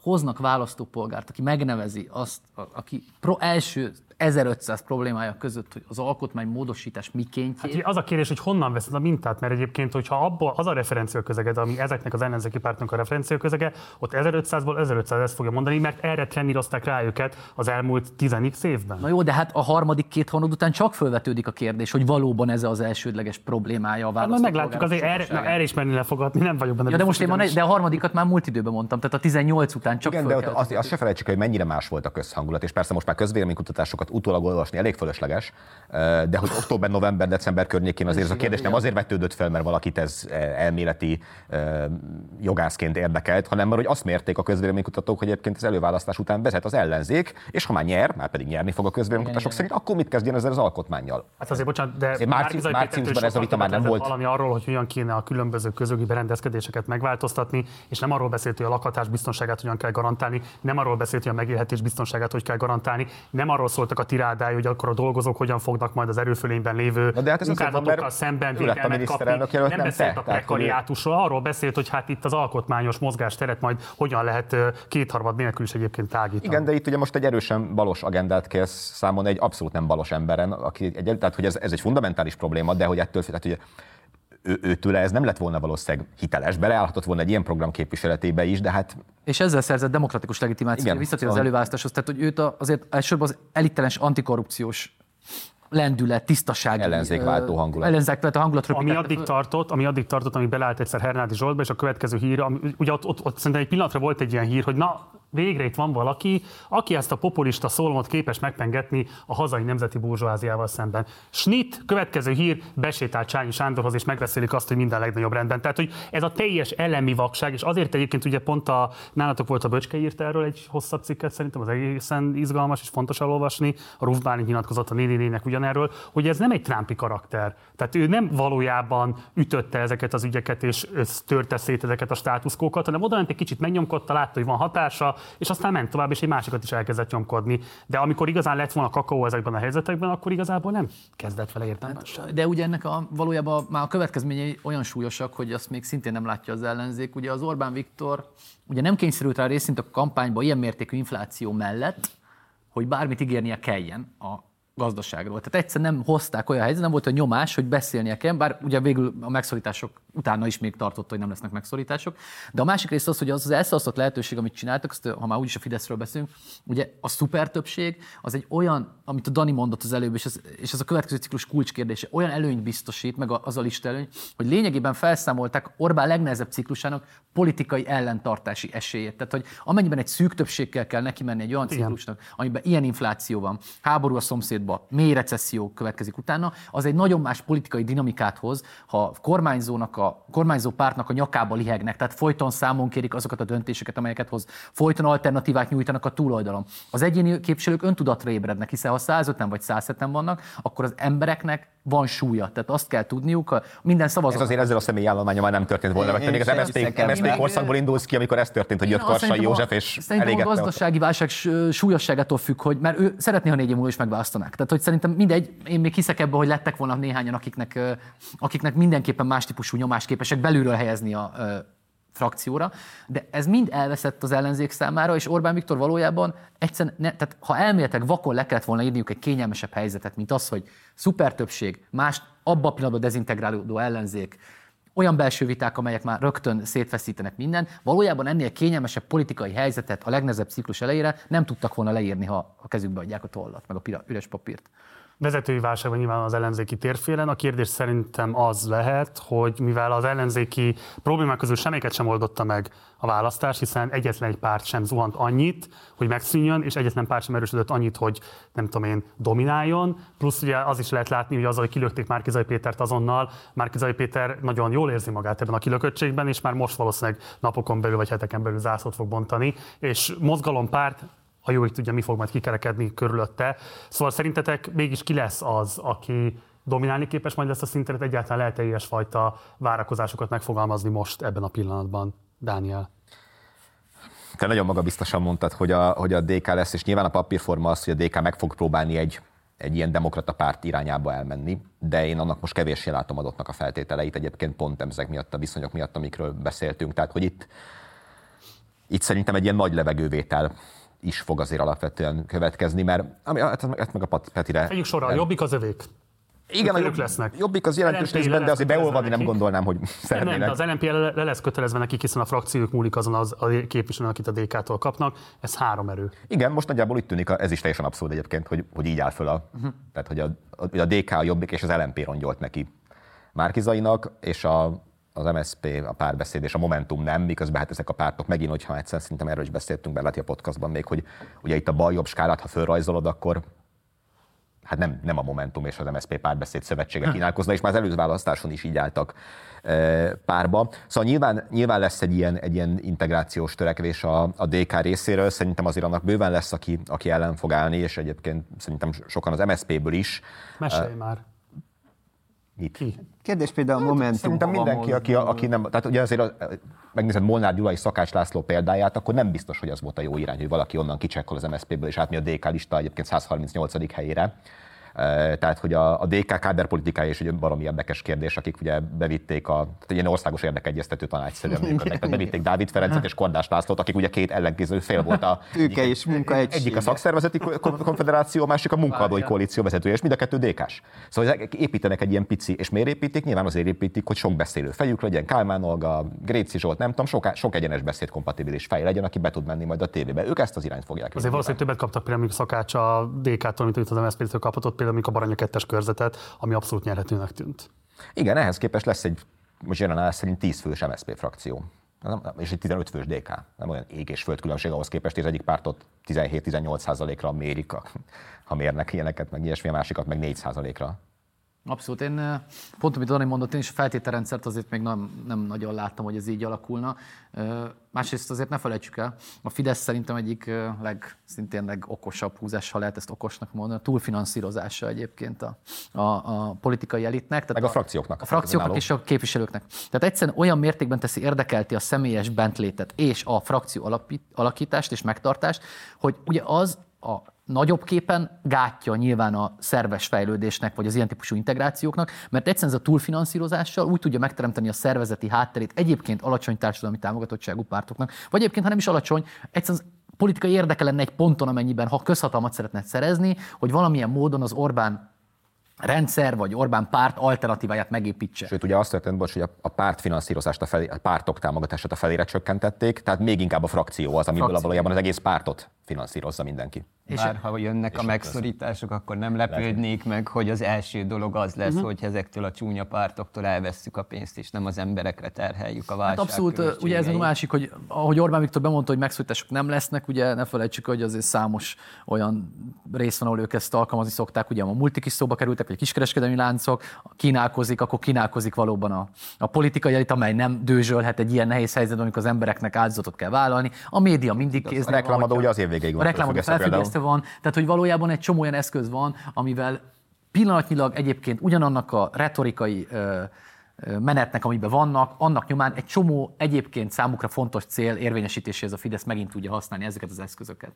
hoznak választópolgárt, aki megnevezi azt, aki pro első 1500 problémája között, hogy az alkotmány módosítás mikéntjét. Hát az a kérdés, hogy honnan veszed a mintát, mert egyébként, hogyha abból az a referenciaközeged, ami ezeknek az ellenzéki pártnak a referenciaközege, ott 1500-ból 1500 ezt fogja mondani, mert erre trenírozták rá őket az elmúlt 10 évben. Na jó, de hát a harmadik két hónap után csak felvetődik a kérdés, hogy valóban ez az elsődleges problémája a választók. Hát, meglátjuk, azért erre, erre is menni lefogadni, nem vagyok benne. Ja, de most én de a harmadikat már múlt időben mondtam, tehát a 18 után csak Igen, de ott azt, azt se felejtsük, hogy mennyire más volt a közhangulat, és persze most már közvéleménykutatásokat utólag olvasni elég fölösleges, de hogy október, november, december környékén azért ez a kérdés nem azért vetődött fel, mert valakit ez elméleti jogászként érdekelt, hanem mert hogy azt mérték a közvéleménykutatók, hogy egyébként az előválasztás után vezet az ellenzék, és ha már nyer, már pedig nyerni fog a közvéleménykutatások szerint, akkor mit kezdjen ezzel az alkotmányjal? Hát azért bocsánat, de azért március, márciusban ez a vita már nem volt. Valami arról, hogy hogyan kéne a különböző közögi berendezkedéseket megváltoztatni, és nem arról beszélt, hogy a lakhatás biztonságát hogyan kell garantálni, nem arról beszélt, hogy a megélhetés biztonságát hogy kell garantálni, nem arról szóltak a tirádái, hogy akkor a dolgozók hogyan fognak majd az erőfölényben lévő de hát munkáltatókkal szemben védelmet kapni. Nem, nem beszélt te, a prekariátusról, arról beszélt, hogy hát itt az alkotmányos mozgásteret majd hogyan lehet kétharmad nélkül is egyébként tágítani. Igen, de itt ugye most egy erősen balos agendát kell számolni egy abszolút nem balos emberen, aki egy, tehát hogy ez, ez egy fundamentális probléma, de hogy ettől, tehát hogy ő, őtőle ez nem lett volna valószínűleg hiteles, beleállhatott volna egy ilyen program képviseletébe is, de hát... És ezzel szerzett demokratikus legitimációt, visszatér az előválasztáshoz, tehát hogy őt azért elsősorban az elittelens antikorrupciós lendület, tisztaság. Ellenzékváltó hangulat. Ellenzékváltó hangulat. Ami addig tartott, ami addig tartott, ami beleállt egyszer Hernádi Zsoltba, és a következő hír, ami, ugye ott, ott, ott, szerintem egy pillanatra volt egy ilyen hír, hogy na, végre itt van valaki, aki ezt a populista szólomot képes megpengetni a hazai nemzeti burzsóáziával szemben. Snit, következő hír, besétált Csányi Sándorhoz, és megbeszélik azt, hogy minden legnagyobb rendben. Tehát, hogy ez a teljes elemi vakság, és azért egyébként ugye pont a, nálatok volt a Böcske írt erről egy hosszabb cikket, szerintem az egészen izgalmas és fontos elolvasni. A Ruf Bálint nyilatkozott a nénénének ugyanerről, hogy ez nem egy Trumpi karakter. Tehát ő nem valójában ütötte ezeket az ügyeket, és törte szét ezeket a státuszkókat, hanem oda egy kicsit megnyomkodta, látta, hogy van hatása, és aztán ment tovább, és egy másikat is elkezdett nyomkodni. De amikor igazán lett volna kakaó ezekben a helyzetekben, akkor igazából nem kezdett vele értelmes. Hát, de ugye ennek a, valójában már a következményei olyan súlyosak, hogy azt még szintén nem látja az ellenzék. Ugye az Orbán Viktor ugye nem kényszerült rá részint a kampányba ilyen mértékű infláció mellett, hogy bármit ígérnie kelljen a gazdaságról. Tehát egyszer nem hozták olyan helyzet, nem volt a nyomás, hogy beszélnie kell, bár ugye végül a megszorítások utána is még tartott, hogy nem lesznek megszorítások. De a másik rész az, hogy az az elszalasztott lehetőség, amit csináltak, azt, ha már úgyis a Fideszről beszélünk, ugye a szuper többség az egy olyan, amit a Dani mondott az előbb, és ez, és ez a következő ciklus kulcskérdése, olyan előnyt biztosít, meg az a lista előny, hogy lényegében felszámolták Orbán legnehezebb ciklusának politikai ellentartási esélyét. Tehát, hogy amennyiben egy szűk többséggel kell neki menni egy olyan Igen. ciklusnak, amiben ilyen infláció van, háború a szomszédba, mély recesszió következik utána, az egy nagyon más politikai dinamikát hoz, ha kormányzónak a kormányzó pártnak a nyakába lihegnek, tehát folyton számon kérik azokat a döntéseket, amelyeket hoz. Folyton alternatívát nyújtanak a túloldalon. Az egyéni képviselők öntudatra ébrednek, hiszen ha 150 vagy 107 vannak, akkor az embereknek van súlya. Tehát azt kell tudniuk, minden szavazat. Ez azért ezzel a személyállománya már nem történt volna, mert még az MSZP, MSZP korszakból indulsz ki, amikor ez történt, hogy jött Karsai József, és Szerintem a gazdasági válság súlyosságától függ, hogy mert ő szeretné, ha négy év múlva is megválasztanák. Tehát, hogy szerintem mindegy, én még hiszek ebbe, hogy lettek volna néhányan, akiknek, akiknek mindenképpen más típusú nyomásképesek belülről helyezni a frakcióra, de ez mind elveszett az ellenzék számára, és Orbán Viktor valójában egyszerűen, ne, tehát ha elméletek vakon le kellett volna írniuk egy kényelmesebb helyzetet, mint az, hogy szuper többség, más abba a pillanatban dezintegrálódó ellenzék, olyan belső viták, amelyek már rögtön szétfeszítenek minden, valójában ennél kényelmesebb politikai helyzetet a legnehezebb ciklus elejére nem tudtak volna leírni, ha a kezükbe adják a tollat, meg a üres papírt. Vezetői válság van nyilván az ellenzéki térfélen. A kérdés szerintem az lehet, hogy mivel az ellenzéki problémák közül semmiket sem oldotta meg a választás, hiszen egyetlen egy párt sem zuhant annyit, hogy megszűnjön, és egyetlen párt sem erősödött annyit, hogy nem tudom én, domináljon. Plusz ugye az is lehet látni, hogy azzal, hogy kilökték Márkizai Pétert azonnal, Márkizai Péter nagyon jól érzi magát ebben a kilököttségben, és már most valószínűleg napokon belül vagy heteken belül zászlót fog bontani. És mozgalompárt ha jó tudja, mi fog majd kikerekedni körülötte. Szóval szerintetek mégis ki lesz az, aki dominálni képes majd ezt a szintet, egyáltalán lehet-e ilyesfajta várakozásokat megfogalmazni most ebben a pillanatban, Dániel? Te nagyon magabiztosan mondtad, hogy a, hogy a DK lesz, és nyilván a papírforma az, hogy a DK meg fog próbálni egy, egy ilyen demokrata párt irányába elmenni, de én annak most kevéssé látom adottnak a feltételeit, egyébként pont ezek miatt a viszonyok miatt, amikről beszéltünk. Tehát, hogy itt, itt szerintem egy ilyen nagy levegővétel is fog azért alapvetően következni, mert ami, hát, hát meg a Petire... Tegyük sorra, a jobbik az övék. Igen, a jobb, lesznek. Jobbik az jelentős részben, de azért beolvadni nem gondolnám, hogy szeretnének. Nem, az LNP le lesz kötelezve nekik, hiszen a frakciók múlik azon az a képviselőn, akit a DK-tól kapnak. Ez három erő. Igen, most nagyjából úgy tűnik, ez is teljesen abszurd egyébként, hogy, hogy így áll föl a, uh-huh. tehát, hogy a, a, a DK, a Jobbik és az LNP rongyolt neki Márkizainak, és a, az MSP, a párbeszéd és a Momentum nem, miközben hát ezek a pártok megint, hogyha egyszer szerintem erről is beszéltünk be, a podcastban még, hogy ugye itt a bal-jobb skálát, ha fölrajzolod, akkor hát nem, nem a Momentum és az MSZP párbeszéd szövetsége hm. kínálkozna, és már az előző választáson is így álltak e, párba. Szóval nyilván, nyilván lesz egy ilyen, egy ilyen integrációs törekvés a, a DK részéről, szerintem azért annak bőven lesz, aki, aki ellen fog állni, és egyébként szerintem sokan az MSZP-ből is. Mesélj uh, már. Mit? Ki? Kérdés például a hát, Momentum. Szerintem mindenki, aki, aki nem, tehát ugye azért megnézed Molnár Gyulai Szakács László példáját, akkor nem biztos, hogy az volt a jó irány, hogy valaki onnan kicsekkol az MSZP-ből, és átmi a DK lista egyébként 138. helyére. Tehát, hogy a, a DK káderpolitikája is egy baromi érdekes kérdés, akik ugye bevitték a, tehát egy ilyen országos érdekegyeztető tanácsszerűen működnek, tehát bevitték Dávid Ferencet és Kordás Lászlót, akik ugye két ellenkező fél volt a... Tőke és munka egy Egyik a szakszervezeti konfederáció, a másik a munkaadói koalíció vezetője, és mind a kettő DK-s. Szóval építenek egy ilyen pici, és miért építik? Nyilván azért építik, hogy sok beszélő fejük legyen, Kálmán Olga, Gréci Zsolt, nem tudom, sok, sok egyenes beszéd kompatibilis fej legyen, aki be tud menni majd a tévébe. Ők ezt az irányt fogják. Azért valószínűleg többet kaptak például Szakács a DK-tól, mint amit az MSZP-től kapott, például a Baranya 2 körzetet, ami abszolút nyerhetőnek tűnt. Igen, ehhez képest lesz egy, most jelen szerint 10 fős MSZP frakció. És egy 15 fős DK. Nem olyan ég és föld különbség ahhoz képest, hogy az egyik pártot 17-18 százalékra mérik, ha mérnek ilyeneket, meg ilyesmi, a másikat meg 4 százalékra. Abszolút. Én pont, amit Dani mondott, én is a feltételrendszert azért még nem, nem nagyon láttam, hogy ez így alakulna. Másrészt azért ne felejtsük el, a Fidesz szerintem egyik leg, szintén legokosabb húzás, ha lehet ezt okosnak mondani, a túlfinanszírozása egyébként a, a, a politikai elitnek. Tehát Meg a, a frakcióknak. A frakcióknak és a képviselőknek. Tehát egyszerűen olyan mértékben teszi érdekelti a személyes bentlétet és a frakció alapít, alakítást és megtartást, hogy ugye az a nagyobb képen gátja nyilván a szerves fejlődésnek, vagy az ilyen típusú integrációknak, mert egyszerűen ez a túlfinanszírozással úgy tudja megteremteni a szervezeti hátterét egyébként alacsony társadalmi támogatottságú pártoknak, vagy egyébként, ha nem is alacsony, egyszerűen politikai érdeke lenne egy ponton, amennyiben, ha közhatalmat szeretne szerezni, hogy valamilyen módon az Orbán rendszer vagy Orbán párt alternatíváját megépítse. Sőt, ugye azt történt, bocs, hogy a, a párt finanszírozást, a, felé, a pártok támogatását a felére csökkentették, tehát még inkább a frakció az, amiből frakció. valójában az egész pártot finanszírozza mindenki. És Bár ha jönnek és a megszorítások, akkor nem lepődnék meg, hogy az első dolog az lesz, uh-huh. hogy ezektől a csúnya pártoktól elvesszük a pénzt, és nem az emberekre terheljük a válság hát Abszolút, ugye ez a másik, hogy ahogy Orbán Viktor bemondta, hogy megszorítások nem lesznek, ugye ne felejtsük, hogy azért számos olyan rész van, ahol ők ezt alkalmazni szokták, ugye a multik is szóba kerültek, vagy a kiskereskedelmi láncok, kínálkozik, akkor kínálkozik valóban a, a politikai elit, amely nem dőzsölhet egy ilyen nehéz helyzetben, amikor az embereknek áldozatot kell vállalni. A média mindig kéznek. A reklamadó ugye az év van. A reklamadó felfüggesztve van, tehát hogy valójában egy csomó olyan eszköz van, amivel pillanatnyilag egyébként ugyanannak a retorikai ö, menetnek, amiben vannak, annak nyomán egy csomó egyébként számukra fontos cél érvényesítéséhez a Fidesz megint tudja használni ezeket az eszközöket.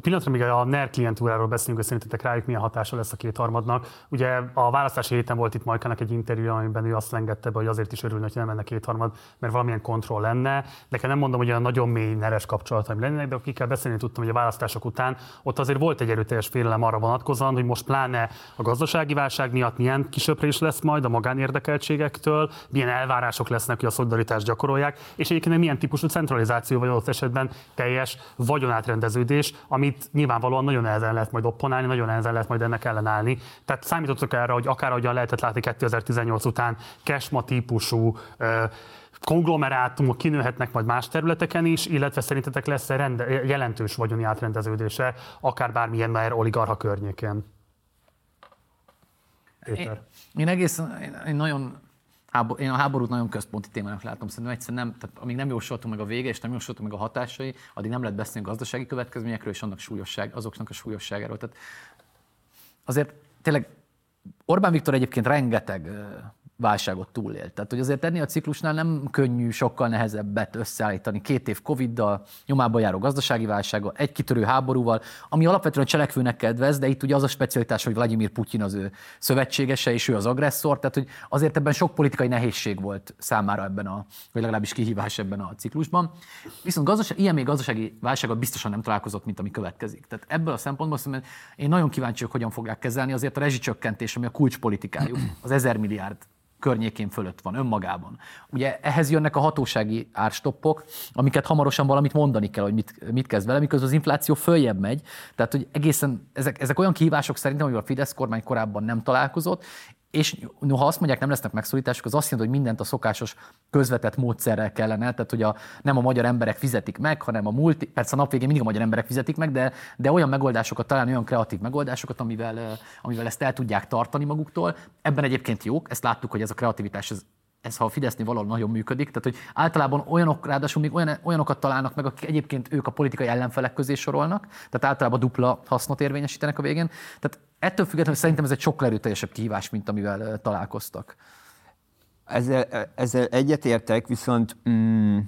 Pillanatra még a NER klientúráról beszélünk, hogy szerintetek rájuk milyen hatása lesz a kétharmadnak. Ugye a választási héten volt itt Majkának egy interjú, amiben ő azt lengette be, hogy azért is örülne, hogy nem lenne kétharmad, mert valamilyen kontroll lenne. De nem mondom, hogy olyan nagyon mély neres kapcsolataim lennének, de akikkel beszélni tudtam, hogy a választások után ott azért volt egy erőteljes félelem arra vonatkozóan, hogy most pláne a gazdasági válság miatt milyen kisöprés lesz majd a magánérdekeltségektől, milyen elvárások lesznek, hogy a szolidaritást gyakorolják, és egyébként milyen típusú centralizáció vagy ott esetben teljes vagyonátrendeződés, amit nyilvánvalóan nagyon nehezen lehet majd opponálni, nagyon nehezen lehet majd ennek ellenállni. Tehát számítottok erre, hogy akár ahogyan lehetett látni 2018 után Kesma típusú konglomerátumok kinőhetnek majd más területeken is, illetve szerintetek lesz-e rende, jelentős vagyoni átrendeződése, akár bármilyen már oligarha környékén? Én, én egészen, én nagyon hábor, én a háborút nagyon központi témának látom, szerintem egyszerűen nem, tehát amíg nem jósoltunk meg a vége, és nem jósoltunk meg a hatásai, addig nem lehet beszélni a gazdasági következményekről és annak súlyosság, azoknak a súlyosságáról. Tehát azért tényleg Orbán Viktor egyébként rengeteg válságot túlélt. Tehát, hogy azért ennél a ciklusnál nem könnyű, sokkal nehezebbet összeállítani. Két év Covid-dal, nyomába járó gazdasági válsággal, egy kitörő háborúval, ami alapvetően a cselekvőnek kedvez, de itt ugye az a specialitás, hogy Vladimir Putyin az ő szövetségese, és ő az agresszor, tehát hogy azért ebben sok politikai nehézség volt számára ebben a, vagy legalábbis kihívás ebben a ciklusban. Viszont gazdaság, ilyen még gazdasági válsággal biztosan nem találkozott, mint ami következik. Tehát ebből a szempontból szerintem én nagyon kíváncsi vagyok, hogyan fogják kezelni azért a rezsicsökkentés, ami a kulcspolitikájuk, az ezer milliárd környékén fölött van önmagában. Ugye ehhez jönnek a hatósági árstoppok, amiket hamarosan valamit mondani kell, hogy mit, mit kezd vele, miközben az infláció följebb megy. Tehát, hogy egészen ezek, ezek olyan kihívások szerintem, amivel a Fidesz kormány korábban nem találkozott, és ha azt mondják, nem lesznek megszorítások, az azt jelenti, hogy mindent a szokásos közvetett módszerrel kellene, tehát hogy a, nem a magyar emberek fizetik meg, hanem a multi, persze a nap végén mindig a magyar emberek fizetik meg, de, de olyan megoldásokat, talán olyan kreatív megoldásokat, amivel, amivel ezt el tudják tartani maguktól. Ebben egyébként jók, ezt láttuk, hogy ez a kreativitás ez ez ha a Fidesznél valahol nagyon működik, tehát hogy általában olyanok, ráadásul még olyan, olyanokat találnak meg, akik egyébként ők a politikai ellenfelek közé sorolnak, tehát általában dupla hasznot érvényesítenek a végén. Tehát ettől függetlenül szerintem ez egy sokkal erőteljesebb kihívás, mint amivel találkoztak. Ezzel, ezzel egyetértek, viszont mm,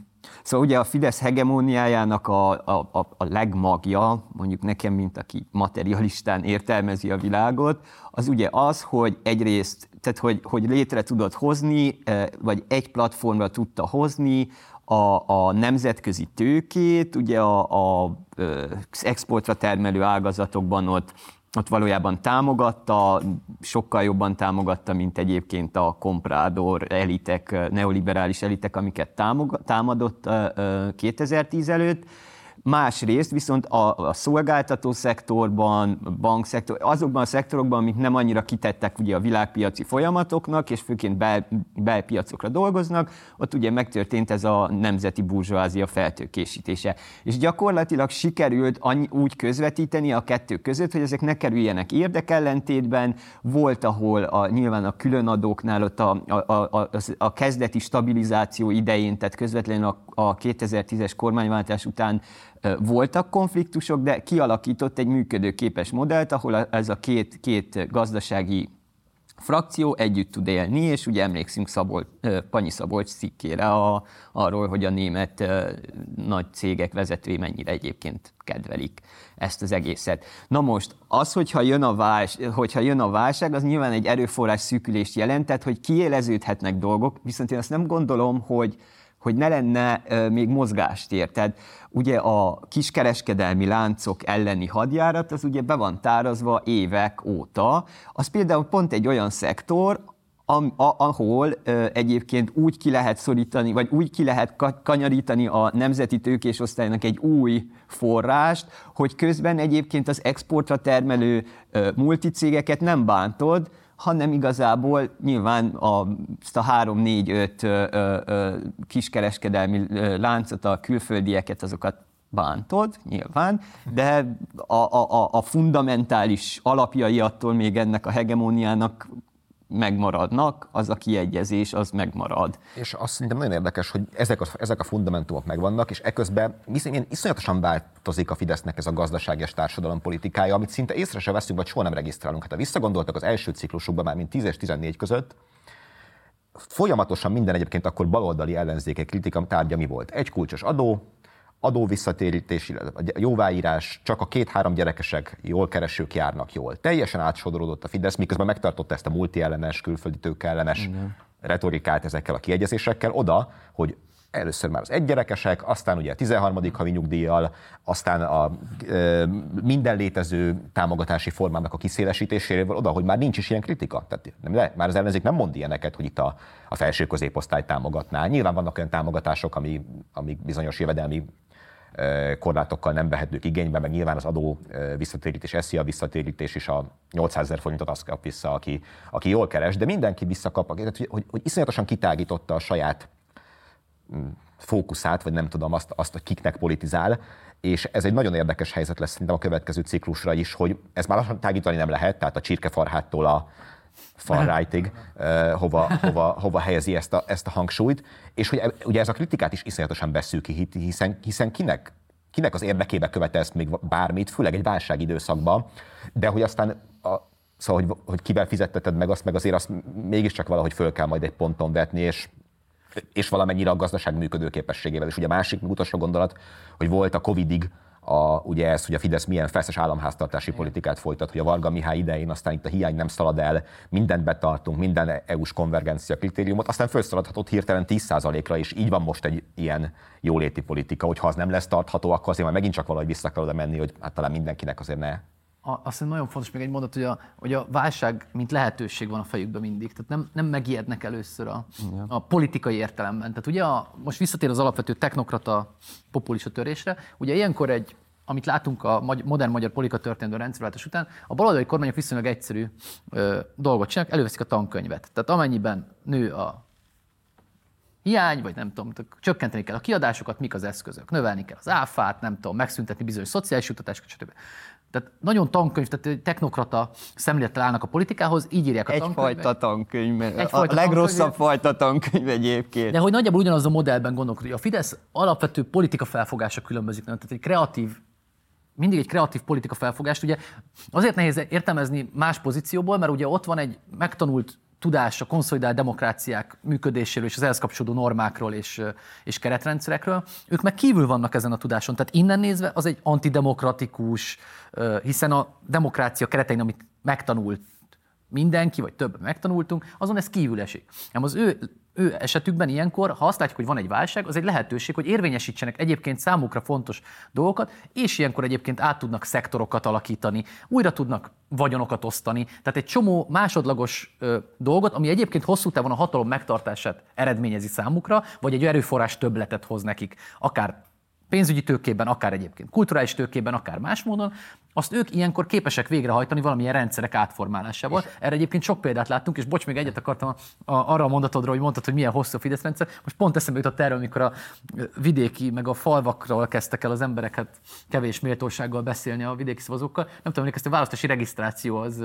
Szóval ugye a Fidesz hegemóniájának a, a, a, a legmagja, mondjuk nekem, mint aki materialistán értelmezi a világot, az ugye az, hogy egyrészt, tehát hogy, hogy létre tudod hozni, vagy egy platformra tudta hozni a, a nemzetközi tőkét, ugye a, a, exportra termelő ágazatokban ott ott valójában támogatta, sokkal jobban támogatta, mint egyébként a komprádor elitek, neoliberális elitek, amiket támadott 2010 előtt. Másrészt viszont a, a szolgáltató szektorban, bankszektor, azokban a szektorokban, amik nem annyira kitettek ugye a világpiaci folyamatoknak, és főként bel, belpiacokra dolgoznak, ott ugye megtörtént ez a nemzeti burzsóázia feltőkésítése. És gyakorlatilag sikerült annyi, úgy közvetíteni a kettő között, hogy ezek ne kerüljenek érdekellentétben. Volt, ahol a, nyilván a különadóknál ott a, a, a, a, a kezdeti stabilizáció idején, tehát közvetlenül a, a 2010-es kormányváltás után voltak konfliktusok, de kialakított egy működőképes modellt, ahol ez a két, két gazdasági frakció együtt tud élni, és ugye emlékszünk Szabol, Panyi Szabolcs cikkére a, arról, hogy a német nagy cégek vezetői mennyire egyébként kedvelik ezt az egészet. Na most, az, hogyha jön a, vás, hogyha jön a válság, az nyilván egy erőforrás szűkülést jelentett, hogy kiéleződhetnek dolgok, viszont én azt nem gondolom, hogy, hogy ne lenne még mozgástér. Tehát ugye a kiskereskedelmi láncok elleni hadjárat, az ugye be van tárazva évek óta. Az például pont egy olyan szektor, ahol egyébként úgy ki lehet szorítani, vagy úgy ki lehet kanyarítani a nemzeti tőkés egy új forrást, hogy közben egyébként az exportra termelő multicégeket nem bántod, hanem igazából nyilván a, ezt a három-négy-öt kiskereskedelmi láncot, a külföldieket, azokat bántod, nyilván, de a, a, a fundamentális alapjai attól még ennek a hegemóniának megmaradnak, az a kiegyezés, az megmarad. És azt szerintem nagyon érdekes, hogy ezek a, ezek a fundamentumok megvannak, és eközben viszont iszonyatosan változik a Fidesznek ez a gazdasági és társadalom politikája, amit szinte észre se veszünk, vagy soha nem regisztrálunk. Hát ha visszagondoltak az első ciklusukban, már mint 10 és 14 között, folyamatosan minden egyébként akkor baloldali ellenzékek kritika tárgya mi volt? Egy kulcsos adó, adóvisszatérítés, jóváírás, csak a két-három gyerekesek, jól keresők járnak jól. Teljesen átsodorodott a Fidesz, miközben megtartotta ezt a multiellenes, külföldi tőkeellenes retorikát ezekkel a kiegyezésekkel oda, hogy először már az egygyerekesek, aztán ugye a 13. havi nyugdíjjal, aztán a e, minden létező támogatási formának a kiszélesítéséről oda, hogy már nincs is ilyen kritika. Tehát nem, le, már az ellenzék nem mond ilyeneket, hogy itt a, a felső középosztály támogatná. Nyilván vannak olyan támogatások, ami, ami bizonyos jövedelmi korlátokkal nem vehetők igénybe, meg nyilván az adó visszatérítés, SZIA visszatérítés is a 800 ezer forintot azt kap vissza, aki, aki jól keres, de mindenki visszakap, hogy, hogy, hogy iszonyatosan kitágította a saját fókuszát, vagy nem tudom azt, azt, hogy kiknek politizál, és ez egy nagyon érdekes helyzet lesz szerintem a következő ciklusra is, hogy ez már lassan tágítani nem lehet, tehát a csirkefarháttól a far rightig, hova, hova, hova helyezi ezt a, ezt a hangsúlyt, és hogy ugye ez a kritikát is iszonyatosan beszűki, hiszen, hiszen kinek, kinek az érdekébe követelsz még bármit, főleg egy válságidőszakban, de hogy aztán a, szóval, hogy, hogy kivel fizetteted meg azt, meg azért azt mégiscsak valahogy föl kell majd egy ponton vetni, és és valamennyire a gazdaság működőképességével. És ugye a másik, utolsó gondolat, hogy volt a Covidig a, ugye ez, hogy a Fidesz milyen feszes államháztartási politikát folytat, hogy a Varga Mihály idején aztán itt a hiány nem szalad el, mindent betartunk, minden EU-s konvergencia kritériumot, aztán felszaladhatott hirtelen 10%-ra, és így van most egy ilyen jóléti politika, hogy ha az nem lesz tartható, akkor azért már megint csak valahogy vissza kell oda menni, hogy hát talán mindenkinek azért ne azt hiszem nagyon fontos még egy mondat, hogy a, hogy a válság, mint lehetőség van a fejükben mindig. Tehát nem, nem megijednek először a, a politikai értelemben. Tehát ugye a, most visszatér az alapvető technokrata populista törésre, ugye ilyenkor egy amit látunk a modern magyar politika történelmi rendszerváltás után, a baloldali kormányok viszonylag egyszerű ö, dolgot csinálnak, előveszik a tankönyvet. Tehát amennyiben nő a hiány, vagy nem tudom, csökkenteni kell a kiadásokat, mik az eszközök, növelni kell az áfát, nem tudom, megszüntetni bizonyos szociális juttatásokat, stb. Tehát nagyon tankönyv, tehát technokrata szemlélettel állnak a politikához, így írják a tankönyvet. Egyfajta tankönyv, Egyfajta a legrosszabb tankönyv. fajta tankönyv egyébként. De hogy nagyjából ugyanaz a modellben gondolkodik. A Fidesz alapvető politika felfogása különbözik, nem? tehát egy kreatív mindig egy kreatív politika felfogást. Ugye azért nehéz értelmezni más pozícióból, mert ugye ott van egy megtanult tudás a konszolidált demokráciák működéséről és az ehhez kapcsolódó normákról és, és keretrendszerekről, ők meg kívül vannak ezen a tudáson. Tehát innen nézve az egy antidemokratikus, hiszen a demokrácia keretein, amit megtanult mindenki, vagy több megtanultunk, azon ez kívül esik. Nem az ő ő esetükben ilyenkor, ha azt látjuk, hogy van egy válság, az egy lehetőség, hogy érvényesítsenek egyébként számukra fontos dolgokat, és ilyenkor egyébként át tudnak szektorokat alakítani, újra tudnak vagyonokat osztani. Tehát egy csomó másodlagos ö, dolgot, ami egyébként hosszú távon a hatalom megtartását eredményezi számukra, vagy egy erőforrás többletet hoz nekik, akár pénzügyi tőkében, akár egyébként kulturális tőkében, akár más módon, azt ők ilyenkor képesek végrehajtani valamilyen rendszerek átformálásával. Erre egyébként sok példát láttunk, és bocs, még egyet akartam a, a, arra a mondatodra, hogy mondtad, hogy milyen hosszú a Fidesz rendszer. Most pont eszembe jutott erről, amikor a vidéki, meg a falvakról kezdtek el az emberek hát kevés méltósággal beszélni a vidéki szavazókkal. Nem tudom, emlékeztem, a választási regisztráció az,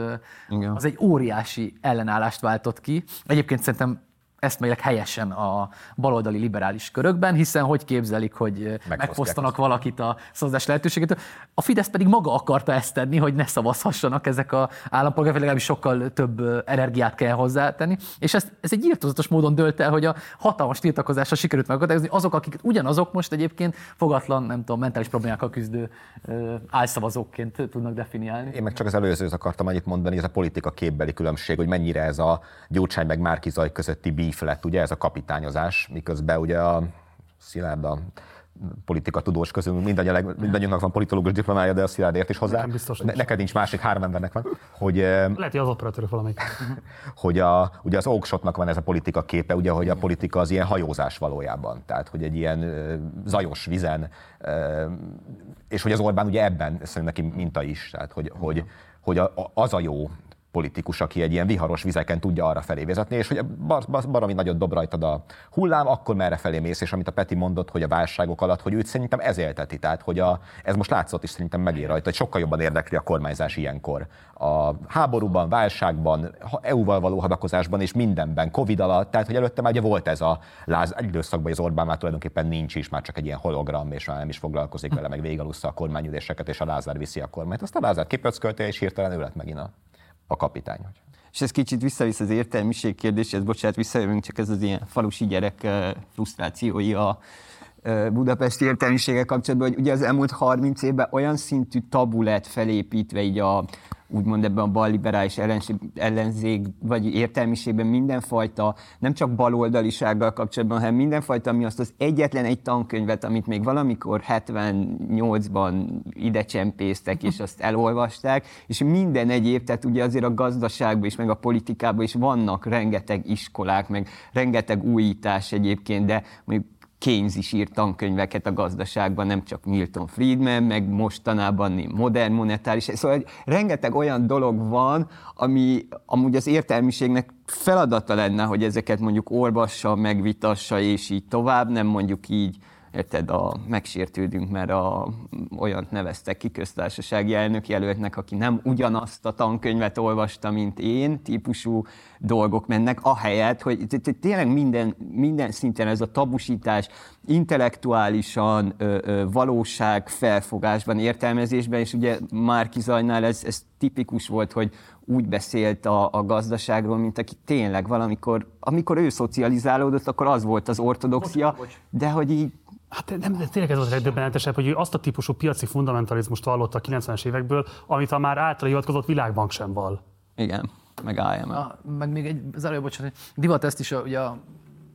az egy óriási ellenállást váltott ki. Egyébként szerintem eszmeileg helyesen a baloldali liberális körökben, hiszen hogy képzelik, hogy megfosztanak valakit a szavazás lehetőségét. A Fidesz pedig maga akarta ezt tenni, hogy ne szavazhassanak ezek a állampolgárok, legalábbis sokkal több energiát kell hozzátenni. És ez, ez egy írtozatos módon dölt el, hogy a hatalmas tiltakozásra sikerült megakadályozni azok, akik ugyanazok most egyébként fogatlan, nem tudom, mentális problémákkal küzdő álszavazóként tudnak definiálni. Én meg csak az előzőt akartam annyit mondani, ez a politika képbeli különbség, hogy mennyire ez a Gyurcsány meg Márkizaj közötti beef lett, ugye ez a kapitányozás, miközben ugye a Szilárd a politika tudós közül mindannyian, mindannyiunknak van politológus diplomája, de a Szilárd ért is hozzá. Nekem biztos ne, neked nincs másik, három embernek van. Hogy, Lehet, hogy az operatőr valamelyik. hogy a, ugye az Oakshotnak van ez a politika képe, ugye, hogy a politika az ilyen hajózás valójában. Tehát, hogy egy ilyen zajos vizen, és hogy az Orbán ugye ebben szerintem neki minta is. Tehát, hogy, hogy, hogy az a jó politikus, aki egy ilyen viharos vizeken tudja arra felé vezetni, és hogy bar, bar, baromi nagyot dob rajtad a hullám, akkor merre felé mész, és amit a Peti mondott, hogy a válságok alatt, hogy őt szerintem ez élteti, tehát hogy a, ez most látszott is szerintem megér rajta, hogy sokkal jobban érdekli a kormányzás ilyenkor. A háborúban, válságban, EU-val való hadakozásban és mindenben, Covid alatt, tehát hogy előtte már ugye volt ez a láz, egy időszakban, az Orbán már tulajdonképpen nincs is, már csak egy ilyen hologram, és már nem is foglalkozik vele, meg végigalussza a kormányüléseket, és a Lázár viszi a kormányt. Azt a Lázár kipöckölte, és hirtelen ő lett megint a a kapitány. És ez kicsit visszavisz az értelmiség kérdéshez, bocsánat, visszajövünk, csak ez az ilyen falusi gyerek frusztrációi a budapesti értelmiséggel kapcsolatban, hogy ugye az elmúlt 30 évben olyan szintű tabu lett felépítve így a, úgymond ebben a balliberális ellenzék, vagy értelmiségben mindenfajta, nem csak baloldalisággal kapcsolatban, hanem mindenfajta, ami azt az egyetlen egy tankönyvet, amit még valamikor 78-ban ide csempésztek, és azt elolvasták, és minden egyéb, tehát ugye azért a gazdaságban is, meg a politikában is vannak rengeteg iskolák, meg rengeteg újítás egyébként, de mondjuk Keynes is írt tankönyveket a gazdaságban, nem csak Milton Friedman, meg mostanában modern monetáris. Szóval rengeteg olyan dolog van, ami amúgy az értelmiségnek feladata lenne, hogy ezeket mondjuk olvassa, megvitassa, és így tovább, nem mondjuk így érted, a, megsértődünk, mert a, olyant neveztek ki köztársasági elnök jelöltnek, aki nem ugyanazt a tankönyvet olvasta, mint én, típusú dolgok mennek, ahelyett, hogy tényleg minden, minden szinten ez a tabusítás intellektuálisan, ö, ö, valóság felfogásban, értelmezésben, és ugye Márki Zajnál ez, ez tipikus volt, hogy úgy beszélt a, a gazdaságról, mint aki tényleg valamikor, amikor ő szocializálódott, akkor az volt az ortodoxia, de hogy így Hát nem, de tényleg ez az legdöbbenetesebb, hogy ő azt a típusú piaci fundamentalizmust vallotta a 90-es évekből, amit a már által hivatkozott világbank sem val. Igen, meg IMF. A, meg még egy zárója, bocsánat, divat ezt is a, ugye a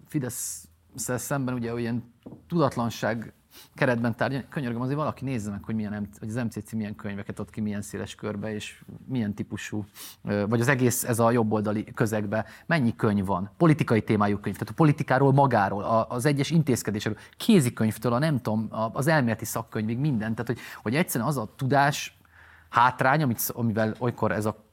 Fidesz szemben ugye olyan tudatlanság keretben tárgyalni. Könyörgöm, azért valaki nézze meg, hogy, milyen, hogy az MCC milyen könyveket ad ki, milyen széles körbe, és milyen típusú, vagy az egész ez a jobboldali közegbe, mennyi könyv van, politikai témájú könyv, tehát a politikáról magáról, az egyes intézkedésekről, kézikönyvtől, a nem tudom, az elméleti szakkönyvig minden, tehát hogy, hogy egyszerűen az a tudás hátrány, amit, amivel olykor ez a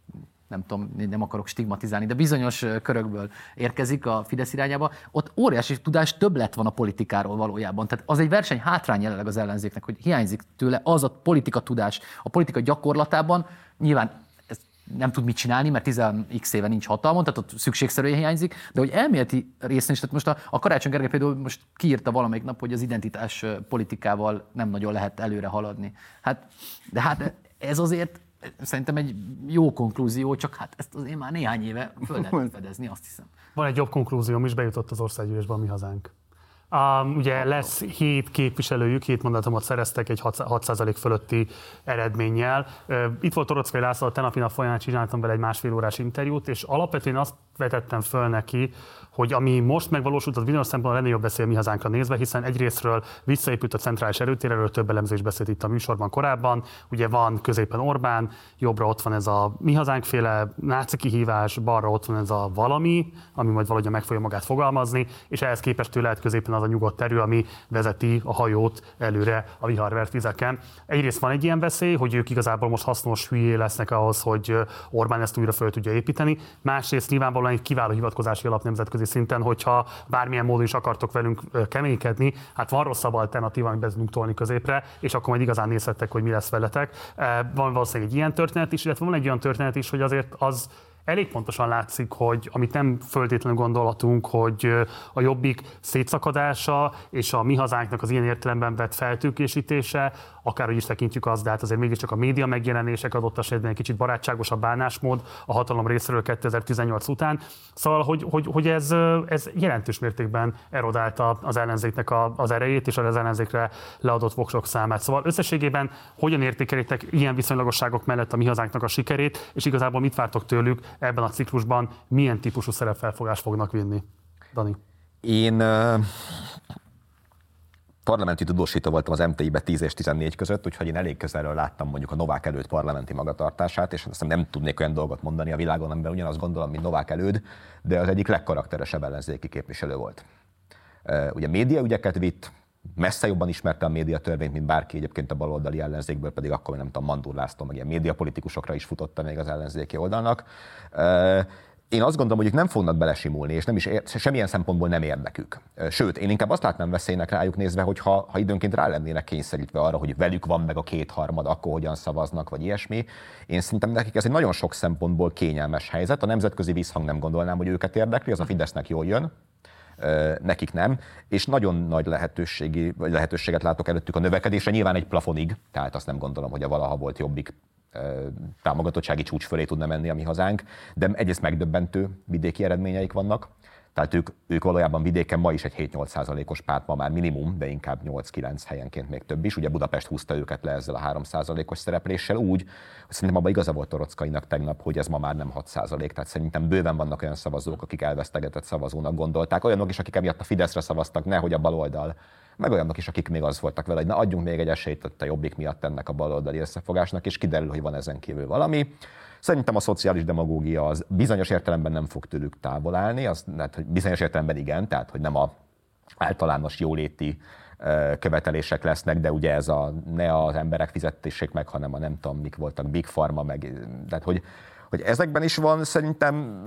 nem tudom, nem akarok stigmatizálni, de bizonyos körökből érkezik a Fidesz irányába, ott óriási tudás többlet van a politikáról valójában. Tehát az egy verseny hátrány jelenleg az ellenzéknek, hogy hiányzik tőle az a politika tudás a politika gyakorlatában. Nyilván nem tud mit csinálni, mert 10x éve nincs hatalmon, tehát ott szükségszerűen hiányzik, de hogy elméleti részén is, tehát most a, a Karácsony Gergely például most kiírta valamelyik nap, hogy az identitás politikával nem nagyon lehet előre haladni. Hát, de hát ez azért szerintem egy jó konklúzió, csak hát ezt azért már néhány éve föl lehet fedezni, azt hiszem. Van egy jobb konklúzióm is, bejutott az országgyűlésbe a mi hazánk. Um, ugye lesz hét képviselőjük, hét mandátumot szereztek egy 6% fölötti eredménnyel. Itt volt Torockai László, a tenapi nap folyamán csináltam vele egy másfél órás interjút, és alapvetően azt vetettem föl neki, hogy ami most megvalósult, az bizonyos szempontból lenne jobb beszél mi hazánkra nézve, hiszen egyrésztről visszaépült a centrális erőtér, erről több elemzés beszélt itt a műsorban korábban. Ugye van középen Orbán, jobbra ott van ez a mi hazánkféle náci kihívás, balra ott van ez a valami, ami majd valahogy meg fogja magát fogalmazni, és ehhez képest lehet középen az a nyugodt erő, ami vezeti a hajót előre a viharvert vizeken. Egyrészt van egy ilyen veszély, hogy ők igazából most hasznos hülyé lesznek ahhoz, hogy Orbán ezt újra föl tudja építeni. Másrészt nyilvánvalóan egy kiváló hivatkozási alap nemzetközi szinten, hogyha bármilyen módon is akartok velünk keménykedni, hát van rosszabb alternatíva, amiben tudunk tolni középre, és akkor majd igazán nézhettek, hogy mi lesz veletek. Van valószínűleg egy ilyen történet is, illetve van egy olyan történet is, hogy azért az elég pontosan látszik, hogy amit nem föltétlenül gondolatunk, hogy a jobbik szétszakadása és a mi hazánknak az ilyen értelemben vett feltőkésítése, akárhogy is tekintjük azt, de hát azért mégiscsak a média megjelenések adott esetben egy kicsit barátságosabb bánásmód a hatalom részéről 2018 után. Szóval, hogy, hogy, hogy ez, ez jelentős mértékben erodálta az ellenzéknek a, az erejét és az ellenzékre leadott voksok számát. Szóval összességében hogyan értékelitek ilyen viszonylagosságok mellett a mi hazánknak a sikerét, és igazából mit vártok tőlük ebben a ciklusban, milyen típusú szerepfelfogást fognak vinni? Dani. Én parlamenti tudósító voltam az MTI-be 10 és 14 között, úgyhogy én elég közelről láttam mondjuk a Novák előtt parlamenti magatartását, és azt nem tudnék olyan dolgot mondani a világon, amiben ugyanazt gondolom, mint Novák előd, de az egyik legkarakteresebb ellenzéki képviselő volt. Ugye média ügyeket vitt, messze jobban ismerte a média törvényt, mint bárki egyébként a baloldali ellenzékből, pedig akkor nem tudom, Mandul László, meg ilyen médiapolitikusokra is futotta még az ellenzéki oldalnak én azt gondolom, hogy ők nem fognak belesimulni, és nem is ér, semmilyen szempontból nem érdekük. Sőt, én inkább azt látnám veszélynek rájuk nézve, hogy ha, ha időnként rá lennének kényszerítve arra, hogy velük van meg a kétharmad, akkor hogyan szavaznak, vagy ilyesmi. Én szerintem nekik ez egy nagyon sok szempontból kényelmes helyzet. A nemzetközi visszhang nem gondolnám, hogy őket érdekli, az a Fidesznek jól jön, nekik nem, és nagyon nagy lehetőségi, vagy lehetőséget látok előttük a növekedésre, nyilván egy plafonig, tehát azt nem gondolom, hogy a valaha volt jobbik támogatottsági csúcs fölé tudna menni a mi hazánk, de egyrészt megdöbbentő vidéki eredményeik vannak, Tehát ők, ők valójában vidéken ma is egy 7-8 százalékos párt, ma már minimum, de inkább 8-9 helyenként még több is. Ugye Budapest húzta őket le ezzel a 3 százalékos szerepléssel úgy, hogy szerintem abban igaza volt Torockainak tegnap, hogy ez ma már nem 6 százalék. Tehát szerintem bőven vannak olyan szavazók, akik elvesztegetett szavazónak gondolták. Olyanok is, akik emiatt a Fideszre szavaztak, nehogy a baloldal meg olyanok is, akik még az voltak vele, hogy na adjunk még egy esélyt a jobbik miatt ennek a baloldali összefogásnak, és kiderül, hogy van ezen kívül valami. Szerintem a szociális demagógia az bizonyos értelemben nem fog tőlük távol állni, az, hát, hogy bizonyos értelemben igen, tehát hogy nem a általános jóléti követelések lesznek, de ugye ez a ne az emberek fizetések meg, hanem a nem tudom, mik voltak, Big Pharma, meg, tehát hogy, hogy ezekben is van szerintem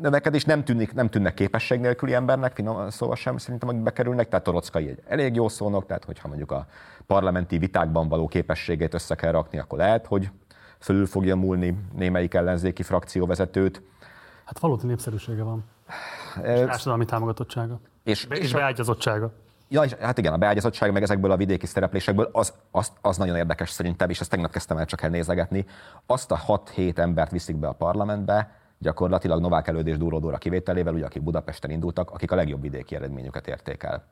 növekedés, nem, tűnik, nem tűnnek képesség nélküli embernek, finom szóval sem szerintem, hogy bekerülnek, tehát Torockai egy elég jó szónok, tehát hogyha mondjuk a parlamenti vitákban való képességét össze kell rakni, akkor lehet, hogy fölül fogja múlni némelyik ellenzéki frakcióvezetőt. Hát valódi népszerűsége van. És társadalmi támogatottsága. És, Be, és beágyazottsága. Ja, és hát igen, a beágyazottság meg ezekből a vidéki szereplésekből, az, az, az nagyon érdekes szerintem, és ezt tegnap kezdtem el csak elnézegetni. Azt a 6-7 embert viszik be a parlamentbe, gyakorlatilag Novák Előd és Dúródóra kivételével, ugye, akik Budapesten indultak, akik a legjobb vidéki eredményüket érték el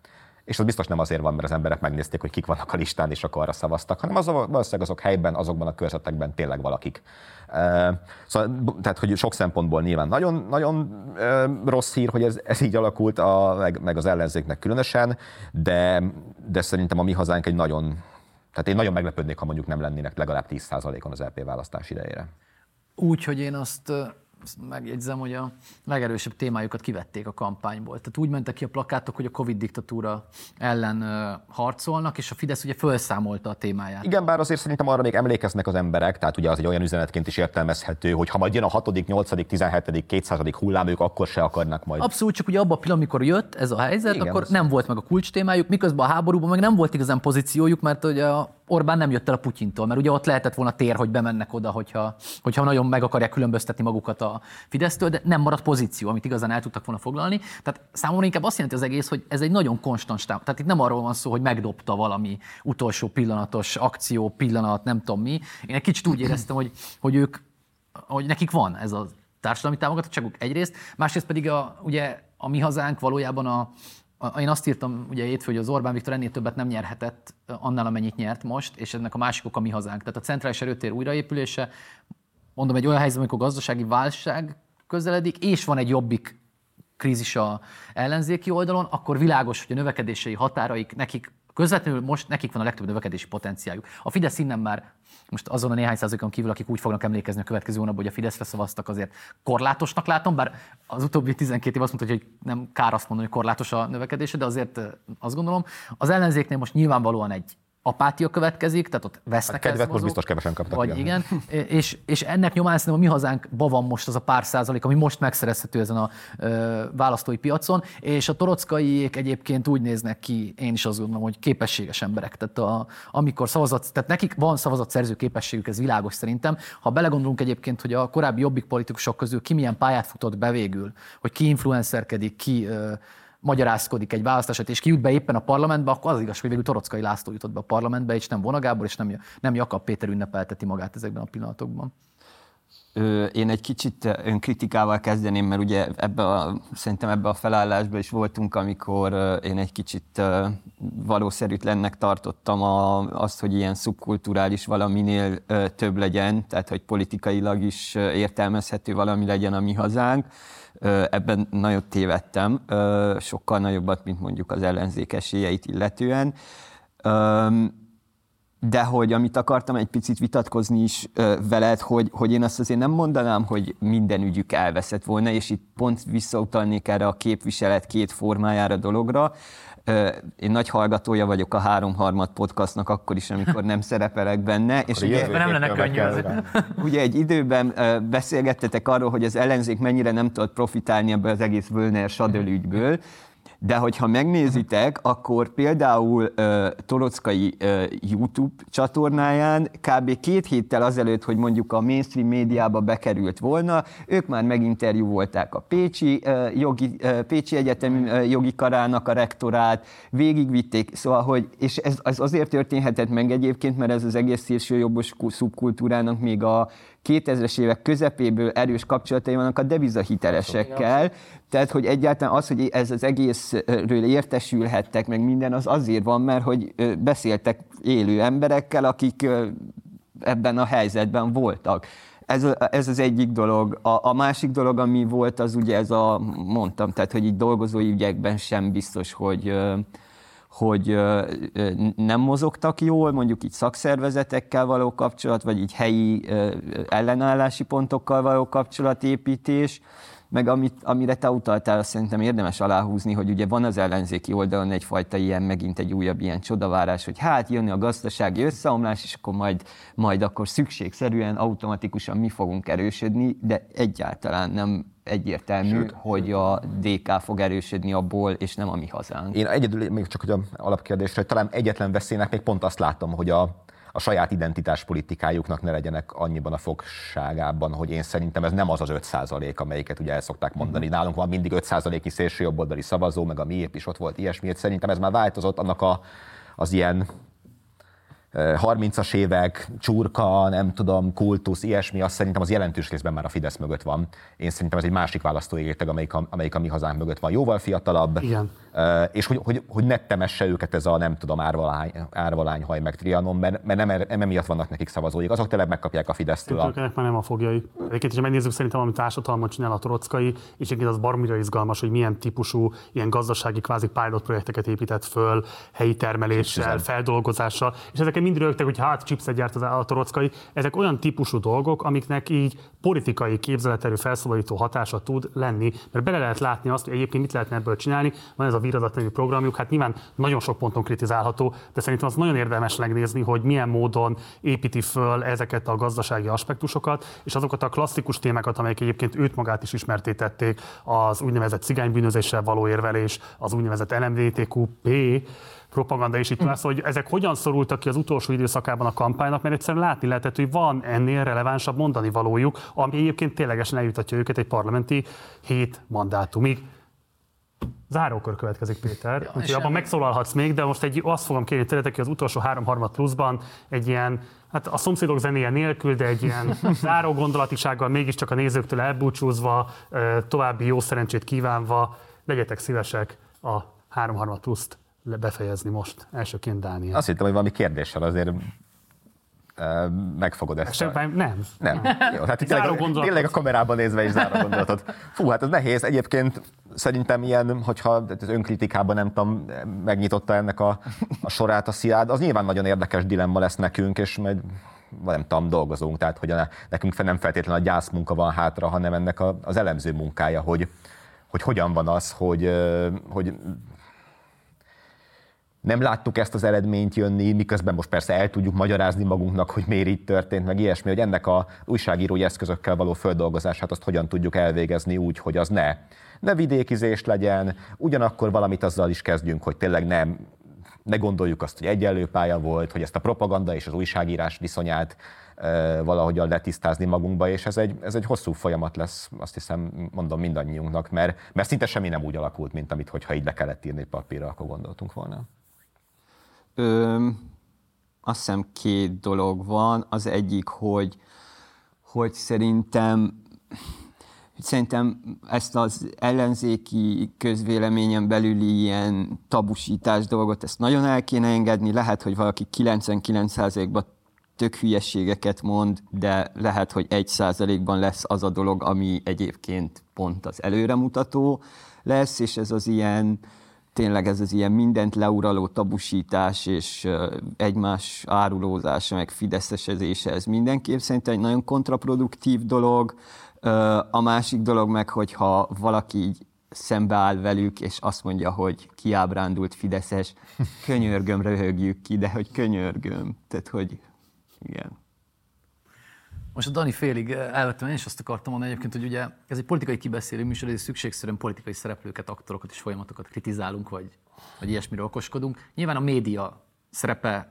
és az biztos nem azért van, mert az emberek megnézték, hogy kik vannak a listán, és akkor arra szavaztak, hanem az, valószínűleg azok helyben, azokban a körzetekben tényleg valakik. Szóval, tehát, hogy sok szempontból nyilván nagyon, nagyon rossz hír, hogy ez, ez így alakult, a, meg, meg az ellenzéknek különösen, de, de szerintem a mi hazánk egy nagyon, tehát én nagyon meglepődnék, ha mondjuk nem lennének legalább 10%-on az LP választás idejére. Úgy, hogy én azt megjegyzem, hogy a legerősebb témájukat kivették a kampányból. Tehát úgy mentek ki a plakátok, hogy a Covid diktatúra ellen harcolnak, és a Fidesz ugye felszámolta a témáját. Igen, bár azért szerintem arra még emlékeznek az emberek, tehát ugye az egy olyan üzenetként is értelmezhető, hogy ha majd jön a 6., 8., 17., 200. hullám, ők akkor se akarnak majd. Abszolút, csak ugye abban a pillanatban, amikor jött ez a helyzet, Igen, akkor az... nem volt meg a kulcs témájuk, miközben a háborúban meg nem volt igazán pozíciójuk, mert ugye a Orbán nem jött el a Putyintól, mert ugye ott lehetett volna tér, hogy bemennek oda, hogyha, hogyha nagyon meg akarják különböztetni magukat a Fidesztől, de nem maradt pozíció, amit igazán el tudtak volna foglalni. Tehát számomra inkább azt jelenti az egész, hogy ez egy nagyon konstans tám. Tehát itt nem arról van szó, hogy megdobta valami utolsó pillanatos akció, pillanat, nem tudom mi. Én egy kicsit úgy éreztem, hogy, hogy ők, hogy nekik van ez a társadalmi támogatottságuk egyrészt, másrészt pedig a, ugye a mi hazánk valójában a, én azt írtam ugye hétfő, hogy az Orbán Viktor ennél többet nem nyerhetett annál, amennyit nyert most, és ennek a másik oka mi hazánk. Tehát a centrális erőtér újraépülése, mondom, egy olyan helyzet, amikor gazdasági válság közeledik, és van egy jobbik krízis a ellenzéki oldalon, akkor világos, hogy a növekedései határaik nekik közvetlenül most nekik van a legtöbb növekedési potenciáljuk. A Fidesz innen már most azon a néhány százalékon kívül, akik úgy fognak emlékezni a következő hónapban, hogy a Fideszre szavaztak, azért korlátosnak látom, bár az utóbbi 12 év azt mondta, hogy nem kár azt mondani, hogy korlátos a növekedése, de azért azt gondolom. Az ellenzéknél most nyilvánvalóan egy apátia következik, tehát ott vesznek a kedvet most biztos kevesen kaptak. Vagy igen, igen és, és ennek nyomán szerintem a mi hazánkban van most az a pár százalék, ami most megszerezhető ezen a ö, választói piacon, és a torockaiék egyébként úgy néznek ki, én is azt gondolom, hogy képességes emberek. Tehát a, amikor szavazat, tehát nekik van szavazatszerző képességük, ez világos szerintem. Ha belegondolunk egyébként, hogy a korábbi jobbik politikusok közül ki milyen pályát futott be végül, hogy ki influencerkedik, ki ö, magyarázkodik egy választását, és ki jut be éppen a parlamentbe, akkor az igaz, hogy végül Torockai László jutott be a parlamentbe, és nem Vonagábor, és nem, nem Jakab Péter ünnepelteti magát ezekben a pillanatokban. Én egy kicsit önkritikával kezdeném, mert ugye ebbe a, szerintem ebbe a felállásba is voltunk, amikor én egy kicsit valószerűtlennek tartottam a, azt, hogy ilyen szubkulturális valaminél több legyen, tehát hogy politikailag is értelmezhető valami legyen a mi hazánk Ebben nagyot tévedtem, sokkal nagyobbat, mint mondjuk az ellenzék esélyeit illetően. De hogy amit akartam egy picit vitatkozni is veled, hogy, hogy én azt azért nem mondanám, hogy minden ügyük elveszett volna, és itt pont visszautalnék erre a képviselet két formájára dologra, én nagy hallgatója vagyok a Háromharmad podcastnak akkor is, amikor nem szerepelek benne. és ugye, nem lenne könnyű Ugye egy időben beszélgettetek arról, hogy az ellenzék mennyire nem tudott profitálni ebből az egész Völner Sadöl ügyből, de hogyha megnézitek, akkor például uh, Torockai uh, YouTube csatornáján kb. két héttel azelőtt, hogy mondjuk a mainstream médiába bekerült volna, ők már meginterjú volták a Pécsi, uh, jogi, uh, Pécsi Egyetem uh, jogi karának a rektorát, végigvitték, szóval, hogy, és ez, ez azért történhetett meg egyébként, mert ez az egész szélsőjobbos szubkultúrának még a 2000-es évek közepéből erős kapcsolatai vannak a devizahitelesekkel, tehát hogy egyáltalán az, hogy ez az egészről értesülhettek, meg minden, az azért van, mert hogy beszéltek élő emberekkel, akik ebben a helyzetben voltak. Ez, ez az egyik dolog. A, a másik dolog, ami volt, az ugye ez a, mondtam, tehát hogy így dolgozói ügyekben sem biztos, hogy hogy nem mozogtak jól, mondjuk így szakszervezetekkel való kapcsolat, vagy így helyi ellenállási pontokkal való kapcsolatépítés, meg amit, amire te utaltál, azt szerintem érdemes aláhúzni, hogy ugye van az ellenzéki oldalon egyfajta ilyen, megint egy újabb ilyen csodavárás, hogy hát jönni a gazdasági összeomlás, és akkor majd, majd akkor szükségszerűen, automatikusan mi fogunk erősödni, de egyáltalán nem egyértelmű, Sőt, hogy a DK fog erősödni abból, és nem a mi hazánk. Én egyedül, még csak hogy a alapkérdésre, hogy talán egyetlen veszélynek még pont azt látom, hogy a, a saját identitáspolitikájuknak ne legyenek annyiban a fogságában, hogy én szerintem ez nem az az 5 százalék, amelyiket ugye el szokták mondani. Mm-hmm. Nálunk van mindig 5 százaléki szélsőjobboldali szavazó, meg a miép is ott volt ilyesmi. Szerintem ez már változott, annak a, az ilyen 30-as évek, csurka, nem tudom, kultusz, ilyesmi, azt szerintem az jelentős részben már a Fidesz mögött van. Én szerintem ez egy másik választói réteg, amelyik a, amelyik a mi hazánk mögött van. Jóval fiatalabb, Igen. és hogy, hogy, hogy ne temesse őket ez a nem tudom, árvalány, árvalányhaj meg trianon, mert, mert nem, er, nem emiatt vannak nekik szavazóik, azok tényleg megkapják a Fidesztől. A... Ők már nem a fogjai. Egyébként, ha megnézzük szerintem, amit társadalmat csinál a Torockai, és egyébként az barmira izgalmas, hogy milyen típusú ilyen gazdasági kvázi pilot projekteket épített föl, helyi termeléssel, feldolgozással, és ezek mind rögtek, hogy hát chipset gyárt az a torockai. Ezek olyan típusú dolgok, amiknek így politikai képzeleterő felszabadító hatása tud lenni, mert bele lehet látni azt, hogy egyébként mit lehetne ebből csinálni. Van ez a nevű programjuk, hát nyilván nagyon sok ponton kritizálható, de szerintem az nagyon érdemes megnézni, hogy milyen módon építi föl ezeket a gazdasági aspektusokat, és azokat a klasszikus témákat, amelyek egyébként őt magát is ismertétették, az úgynevezett cigánybűnözéssel való érvelés, az úgynevezett LMBTQP, propaganda is itt lesz, hogy ezek hogyan szorultak ki az utolsó időszakában a kampánynak, mert egyszerűen látni lehetett, hogy van ennél relevánsabb mondani valójuk, ami egyébként ténylegesen eljutatja őket egy parlamenti hét mandátumig. Zárókör következik, Péter, ja, úgyhogy abban megszólalhatsz még, de most egy, azt fogom kérni tőletek, hogy az utolsó három harmad pluszban egy ilyen, hát a szomszédok zenéje nélkül, de egy ilyen záró gondolatisággal mégiscsak a nézőktől elbúcsúzva, további jó szerencsét kívánva, legyetek szívesek a három harmad pluszt befejezni most, elsőként Dániel. Azt hittem, hogy valami kérdéssel azért megfogod ezt. Sem, a... Nem. Nem. Jó, hát tényleg, tényleg a kamerában nézve is záró gondolatot. Fú, hát ez nehéz. Egyébként szerintem ilyen, hogyha az önkritikában nem tudom, megnyitotta ennek a, a sorát a sziád, az nyilván nagyon érdekes dilemma lesz nekünk, és majd nem tudom, dolgozunk, tehát hogy a, nekünk nem feltétlenül a gyászmunka van hátra, hanem ennek a, az elemző munkája, hogy, hogy hogyan van az, hogy, hogy nem láttuk ezt az eredményt jönni, miközben most persze el tudjuk magyarázni magunknak, hogy miért így történt, meg ilyesmi, hogy ennek a újságírói eszközökkel való földolgozását azt hogyan tudjuk elvégezni úgy, hogy az ne, ne vidékizés legyen, ugyanakkor valamit azzal is kezdjünk, hogy tényleg nem, ne gondoljuk azt, hogy egyenlő pálya volt, hogy ezt a propaganda és az újságírás viszonyát e, valahogyan letisztázni magunkba, és ez egy, ez egy hosszú folyamat lesz, azt hiszem, mondom mindannyiunknak, mert, mert szinte semmi nem úgy alakult, mint amit, hogyha így le kellett írni papírra, akkor gondoltunk volna. Ö, azt hiszem két dolog van. Az egyik, hogy, hogy szerintem Szerintem ezt az ellenzéki közvéleményen belüli ilyen tabusítás dolgot, ezt nagyon el kéne engedni. Lehet, hogy valaki 99%-ban tök hülyességeket mond, de lehet, hogy 1%-ban lesz az a dolog, ami egyébként pont az előremutató lesz, és ez az ilyen tényleg ez az ilyen mindent leuraló tabusítás és egymás árulózása, meg fideszesezése, ez mindenképp szerintem egy nagyon kontraproduktív dolog. A másik dolog meg, hogyha valaki így szembeáll velük, és azt mondja, hogy kiábrándult Fideszes, könyörgöm, röhögjük ki, de hogy könyörgöm. Tehát, hogy igen. Most a Dani félig elvettem, én is azt akartam mondani egyébként, hogy ugye ez egy politikai kibeszélő műsor, ez szükségszerűen politikai szereplőket, aktorokat és folyamatokat kritizálunk, vagy, vagy ilyesmire okoskodunk. Nyilván a média szerepe,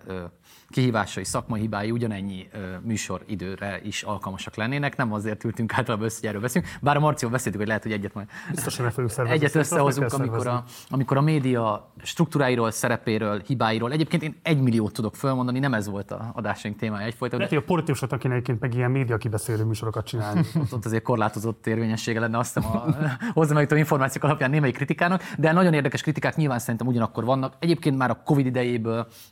kihívásai, szakmai hibái ugyanennyi műsoridőre is alkalmasak lennének. Nem azért ültünk általában össze, hogy erről beszélünk. Bár a Marció beszéltük, hogy lehet, hogy egyet majd Biztosan egyet összehozunk, amikor a, amikor a média struktúráiról, szerepéről, hibáiról. Egyébként én egy milliót tudok fölmondani, nem ez volt a adásaink témája egyfolytában. Lehet, hogy a politikusoknak kéne egyébként meg ilyen média kibeszélő műsorokat csinálni. ott, ott azért korlátozott érvényessége lenne azt hiszem a eljutó információk alapján némely kritikának, de nagyon érdekes kritikák nyilván szerintem ugyanakkor vannak. Egyébként már a Covid idejéből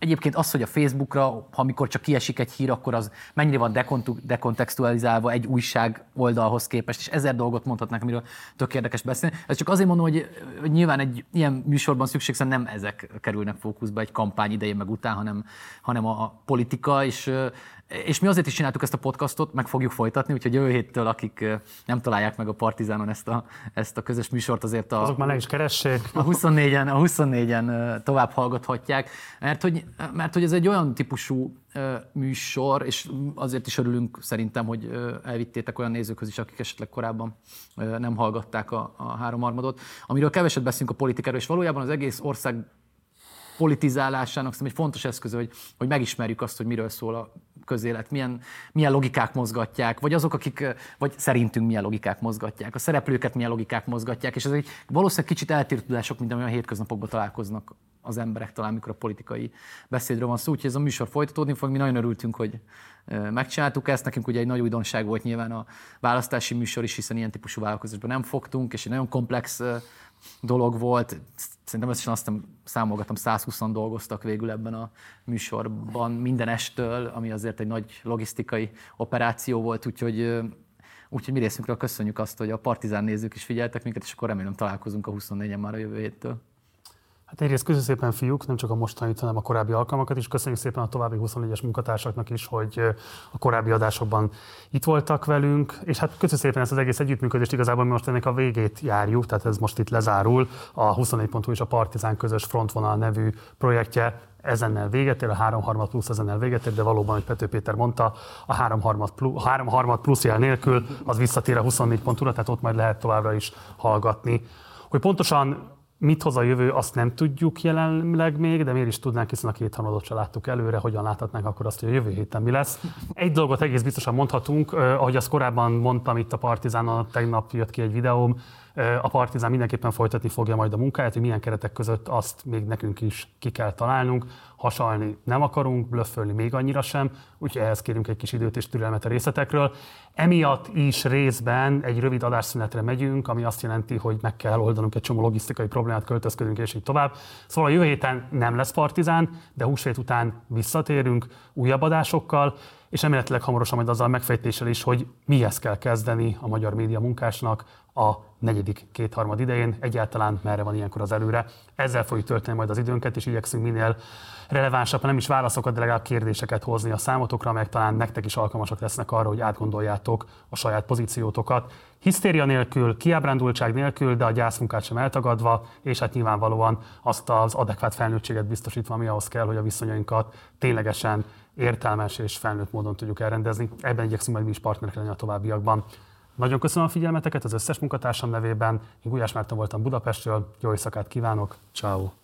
Egyébként az, hogy a Facebookra, amikor csak kiesik egy hír, akkor az mennyire van dekontextualizálva egy újság oldalhoz képest, és ezer dolgot mondhatnánk, amiről tök érdekes beszélni. Ez csak azért mondom, hogy, hogy nyilván egy ilyen műsorban szükség szerint nem ezek kerülnek fókuszba egy kampány idején meg után, hanem, hanem a, a politika, és és mi azért is csináltuk ezt a podcastot, meg fogjuk folytatni, úgyhogy jövő héttől, akik nem találják meg a Partizánon ezt a, ezt a közös műsort, azért a, Azok már le is keressék. a 24-en, a 24-en tovább hallgathatják, mert hogy, mert hogy ez egy olyan típusú műsor, és azért is örülünk szerintem, hogy elvittétek olyan nézőkhöz is, akik esetleg korábban nem hallgatták a, a háromharmadot, amiről keveset beszélünk a politikáról, és valójában az egész ország politizálásának szerintem egy fontos eszköz, hogy, hogy megismerjük azt, hogy miről szól a közélet, milyen, milyen logikák mozgatják, vagy azok, akik, vagy szerintünk milyen logikák mozgatják, a szereplőket milyen logikák mozgatják, és ez egy valószínűleg kicsit eltérő tudások, mint amilyen hétköznapokban találkoznak az emberek talán, mikor a politikai beszédről van szó. Úgyhogy ez a műsor folytatódni fog. Mi nagyon örültünk, hogy megcsináltuk ezt. Nekünk ugye egy nagy újdonság volt nyilván a választási műsor is, hiszen ilyen típusú vállalkozásban nem fogtunk, és egy nagyon komplex dolog volt. Szerintem összesen azt számolgatom, 120 dolgoztak végül ebben a műsorban minden estől, ami azért egy nagy logisztikai operáció volt, úgyhogy Úgyhogy mi részünkről köszönjük azt, hogy a partizán nézők is figyeltek minket, és akkor remélem találkozunk a 24-en már a jövő héttől. Hát egyrészt köszönjük szépen fiúk, nem csak a mostani, hanem a korábbi alkalmakat is. Köszönjük szépen a további 24-es munkatársaknak is, hogy a korábbi adásokban itt voltak velünk, és hát köszönjük szépen ezt az egész együttműködést, igazából mi most ennek a végét járjuk, tehát ez most itt lezárul. A 24.hu és a Partizán közös frontvonal nevű projektje ezennel véget ér, a 3 harmad plusz ezennel véget ér, de valóban, hogy Pető Péter mondta, a 3 harmad plusz, 3 harmad plusz jel nélkül az visszatér a 24 pontra, tehát ott majd lehet továbbra is hallgatni. Hogy pontosan Mit hoz a jövő, azt nem tudjuk jelenleg még, de miért is tudnánk, hiszen a kétharmadot se láttuk előre, hogyan láthatnánk akkor azt, hogy a jövő héten mi lesz. Egy dolgot egész biztosan mondhatunk, ahogy azt korábban mondtam itt a Partizánon, tegnap jött ki egy videóm, a Partizán mindenképpen folytatni fogja majd a munkáját, hogy milyen keretek között azt még nekünk is ki kell találnunk. Hasalni nem akarunk, blöffölni még annyira sem, úgyhogy ehhez kérünk egy kis időt és türelmet a részletekről. Emiatt is részben egy rövid adásszünetre megyünk, ami azt jelenti, hogy meg kell oldanunk egy csomó logisztikai problémát, költözködünk és így tovább. Szóval a jövő héten nem lesz Partizán, de húsvét után visszatérünk újabb adásokkal, és remélhetőleg hamarosan majd azzal megfejtéssel is, hogy mihez kell kezdeni a magyar média munkásnak a negyedik kétharmad idején, egyáltalán merre van ilyenkor az előre. Ezzel fogjuk tölteni majd az időnket, és igyekszünk minél relevánsabb, nem is válaszokat, de legalább kérdéseket hozni a számotokra, amelyek talán nektek is alkalmasak lesznek arra, hogy átgondoljátok a saját pozíciótokat. Hisztéria nélkül, kiábrándultság nélkül, de a gyászmunkát sem eltagadva, és hát nyilvánvalóan azt az adekvát felnőttséget biztosítva, ami ahhoz kell, hogy a viszonyainkat ténylegesen értelmes és felnőtt módon tudjuk elrendezni. Ebben igyekszünk majd mi is partnerek lenni a továbbiakban. Nagyon köszönöm a figyelmeteket az összes munkatársam nevében. Én Gulyás Márton voltam Budapestről, jó éjszakát kívánok, ciao.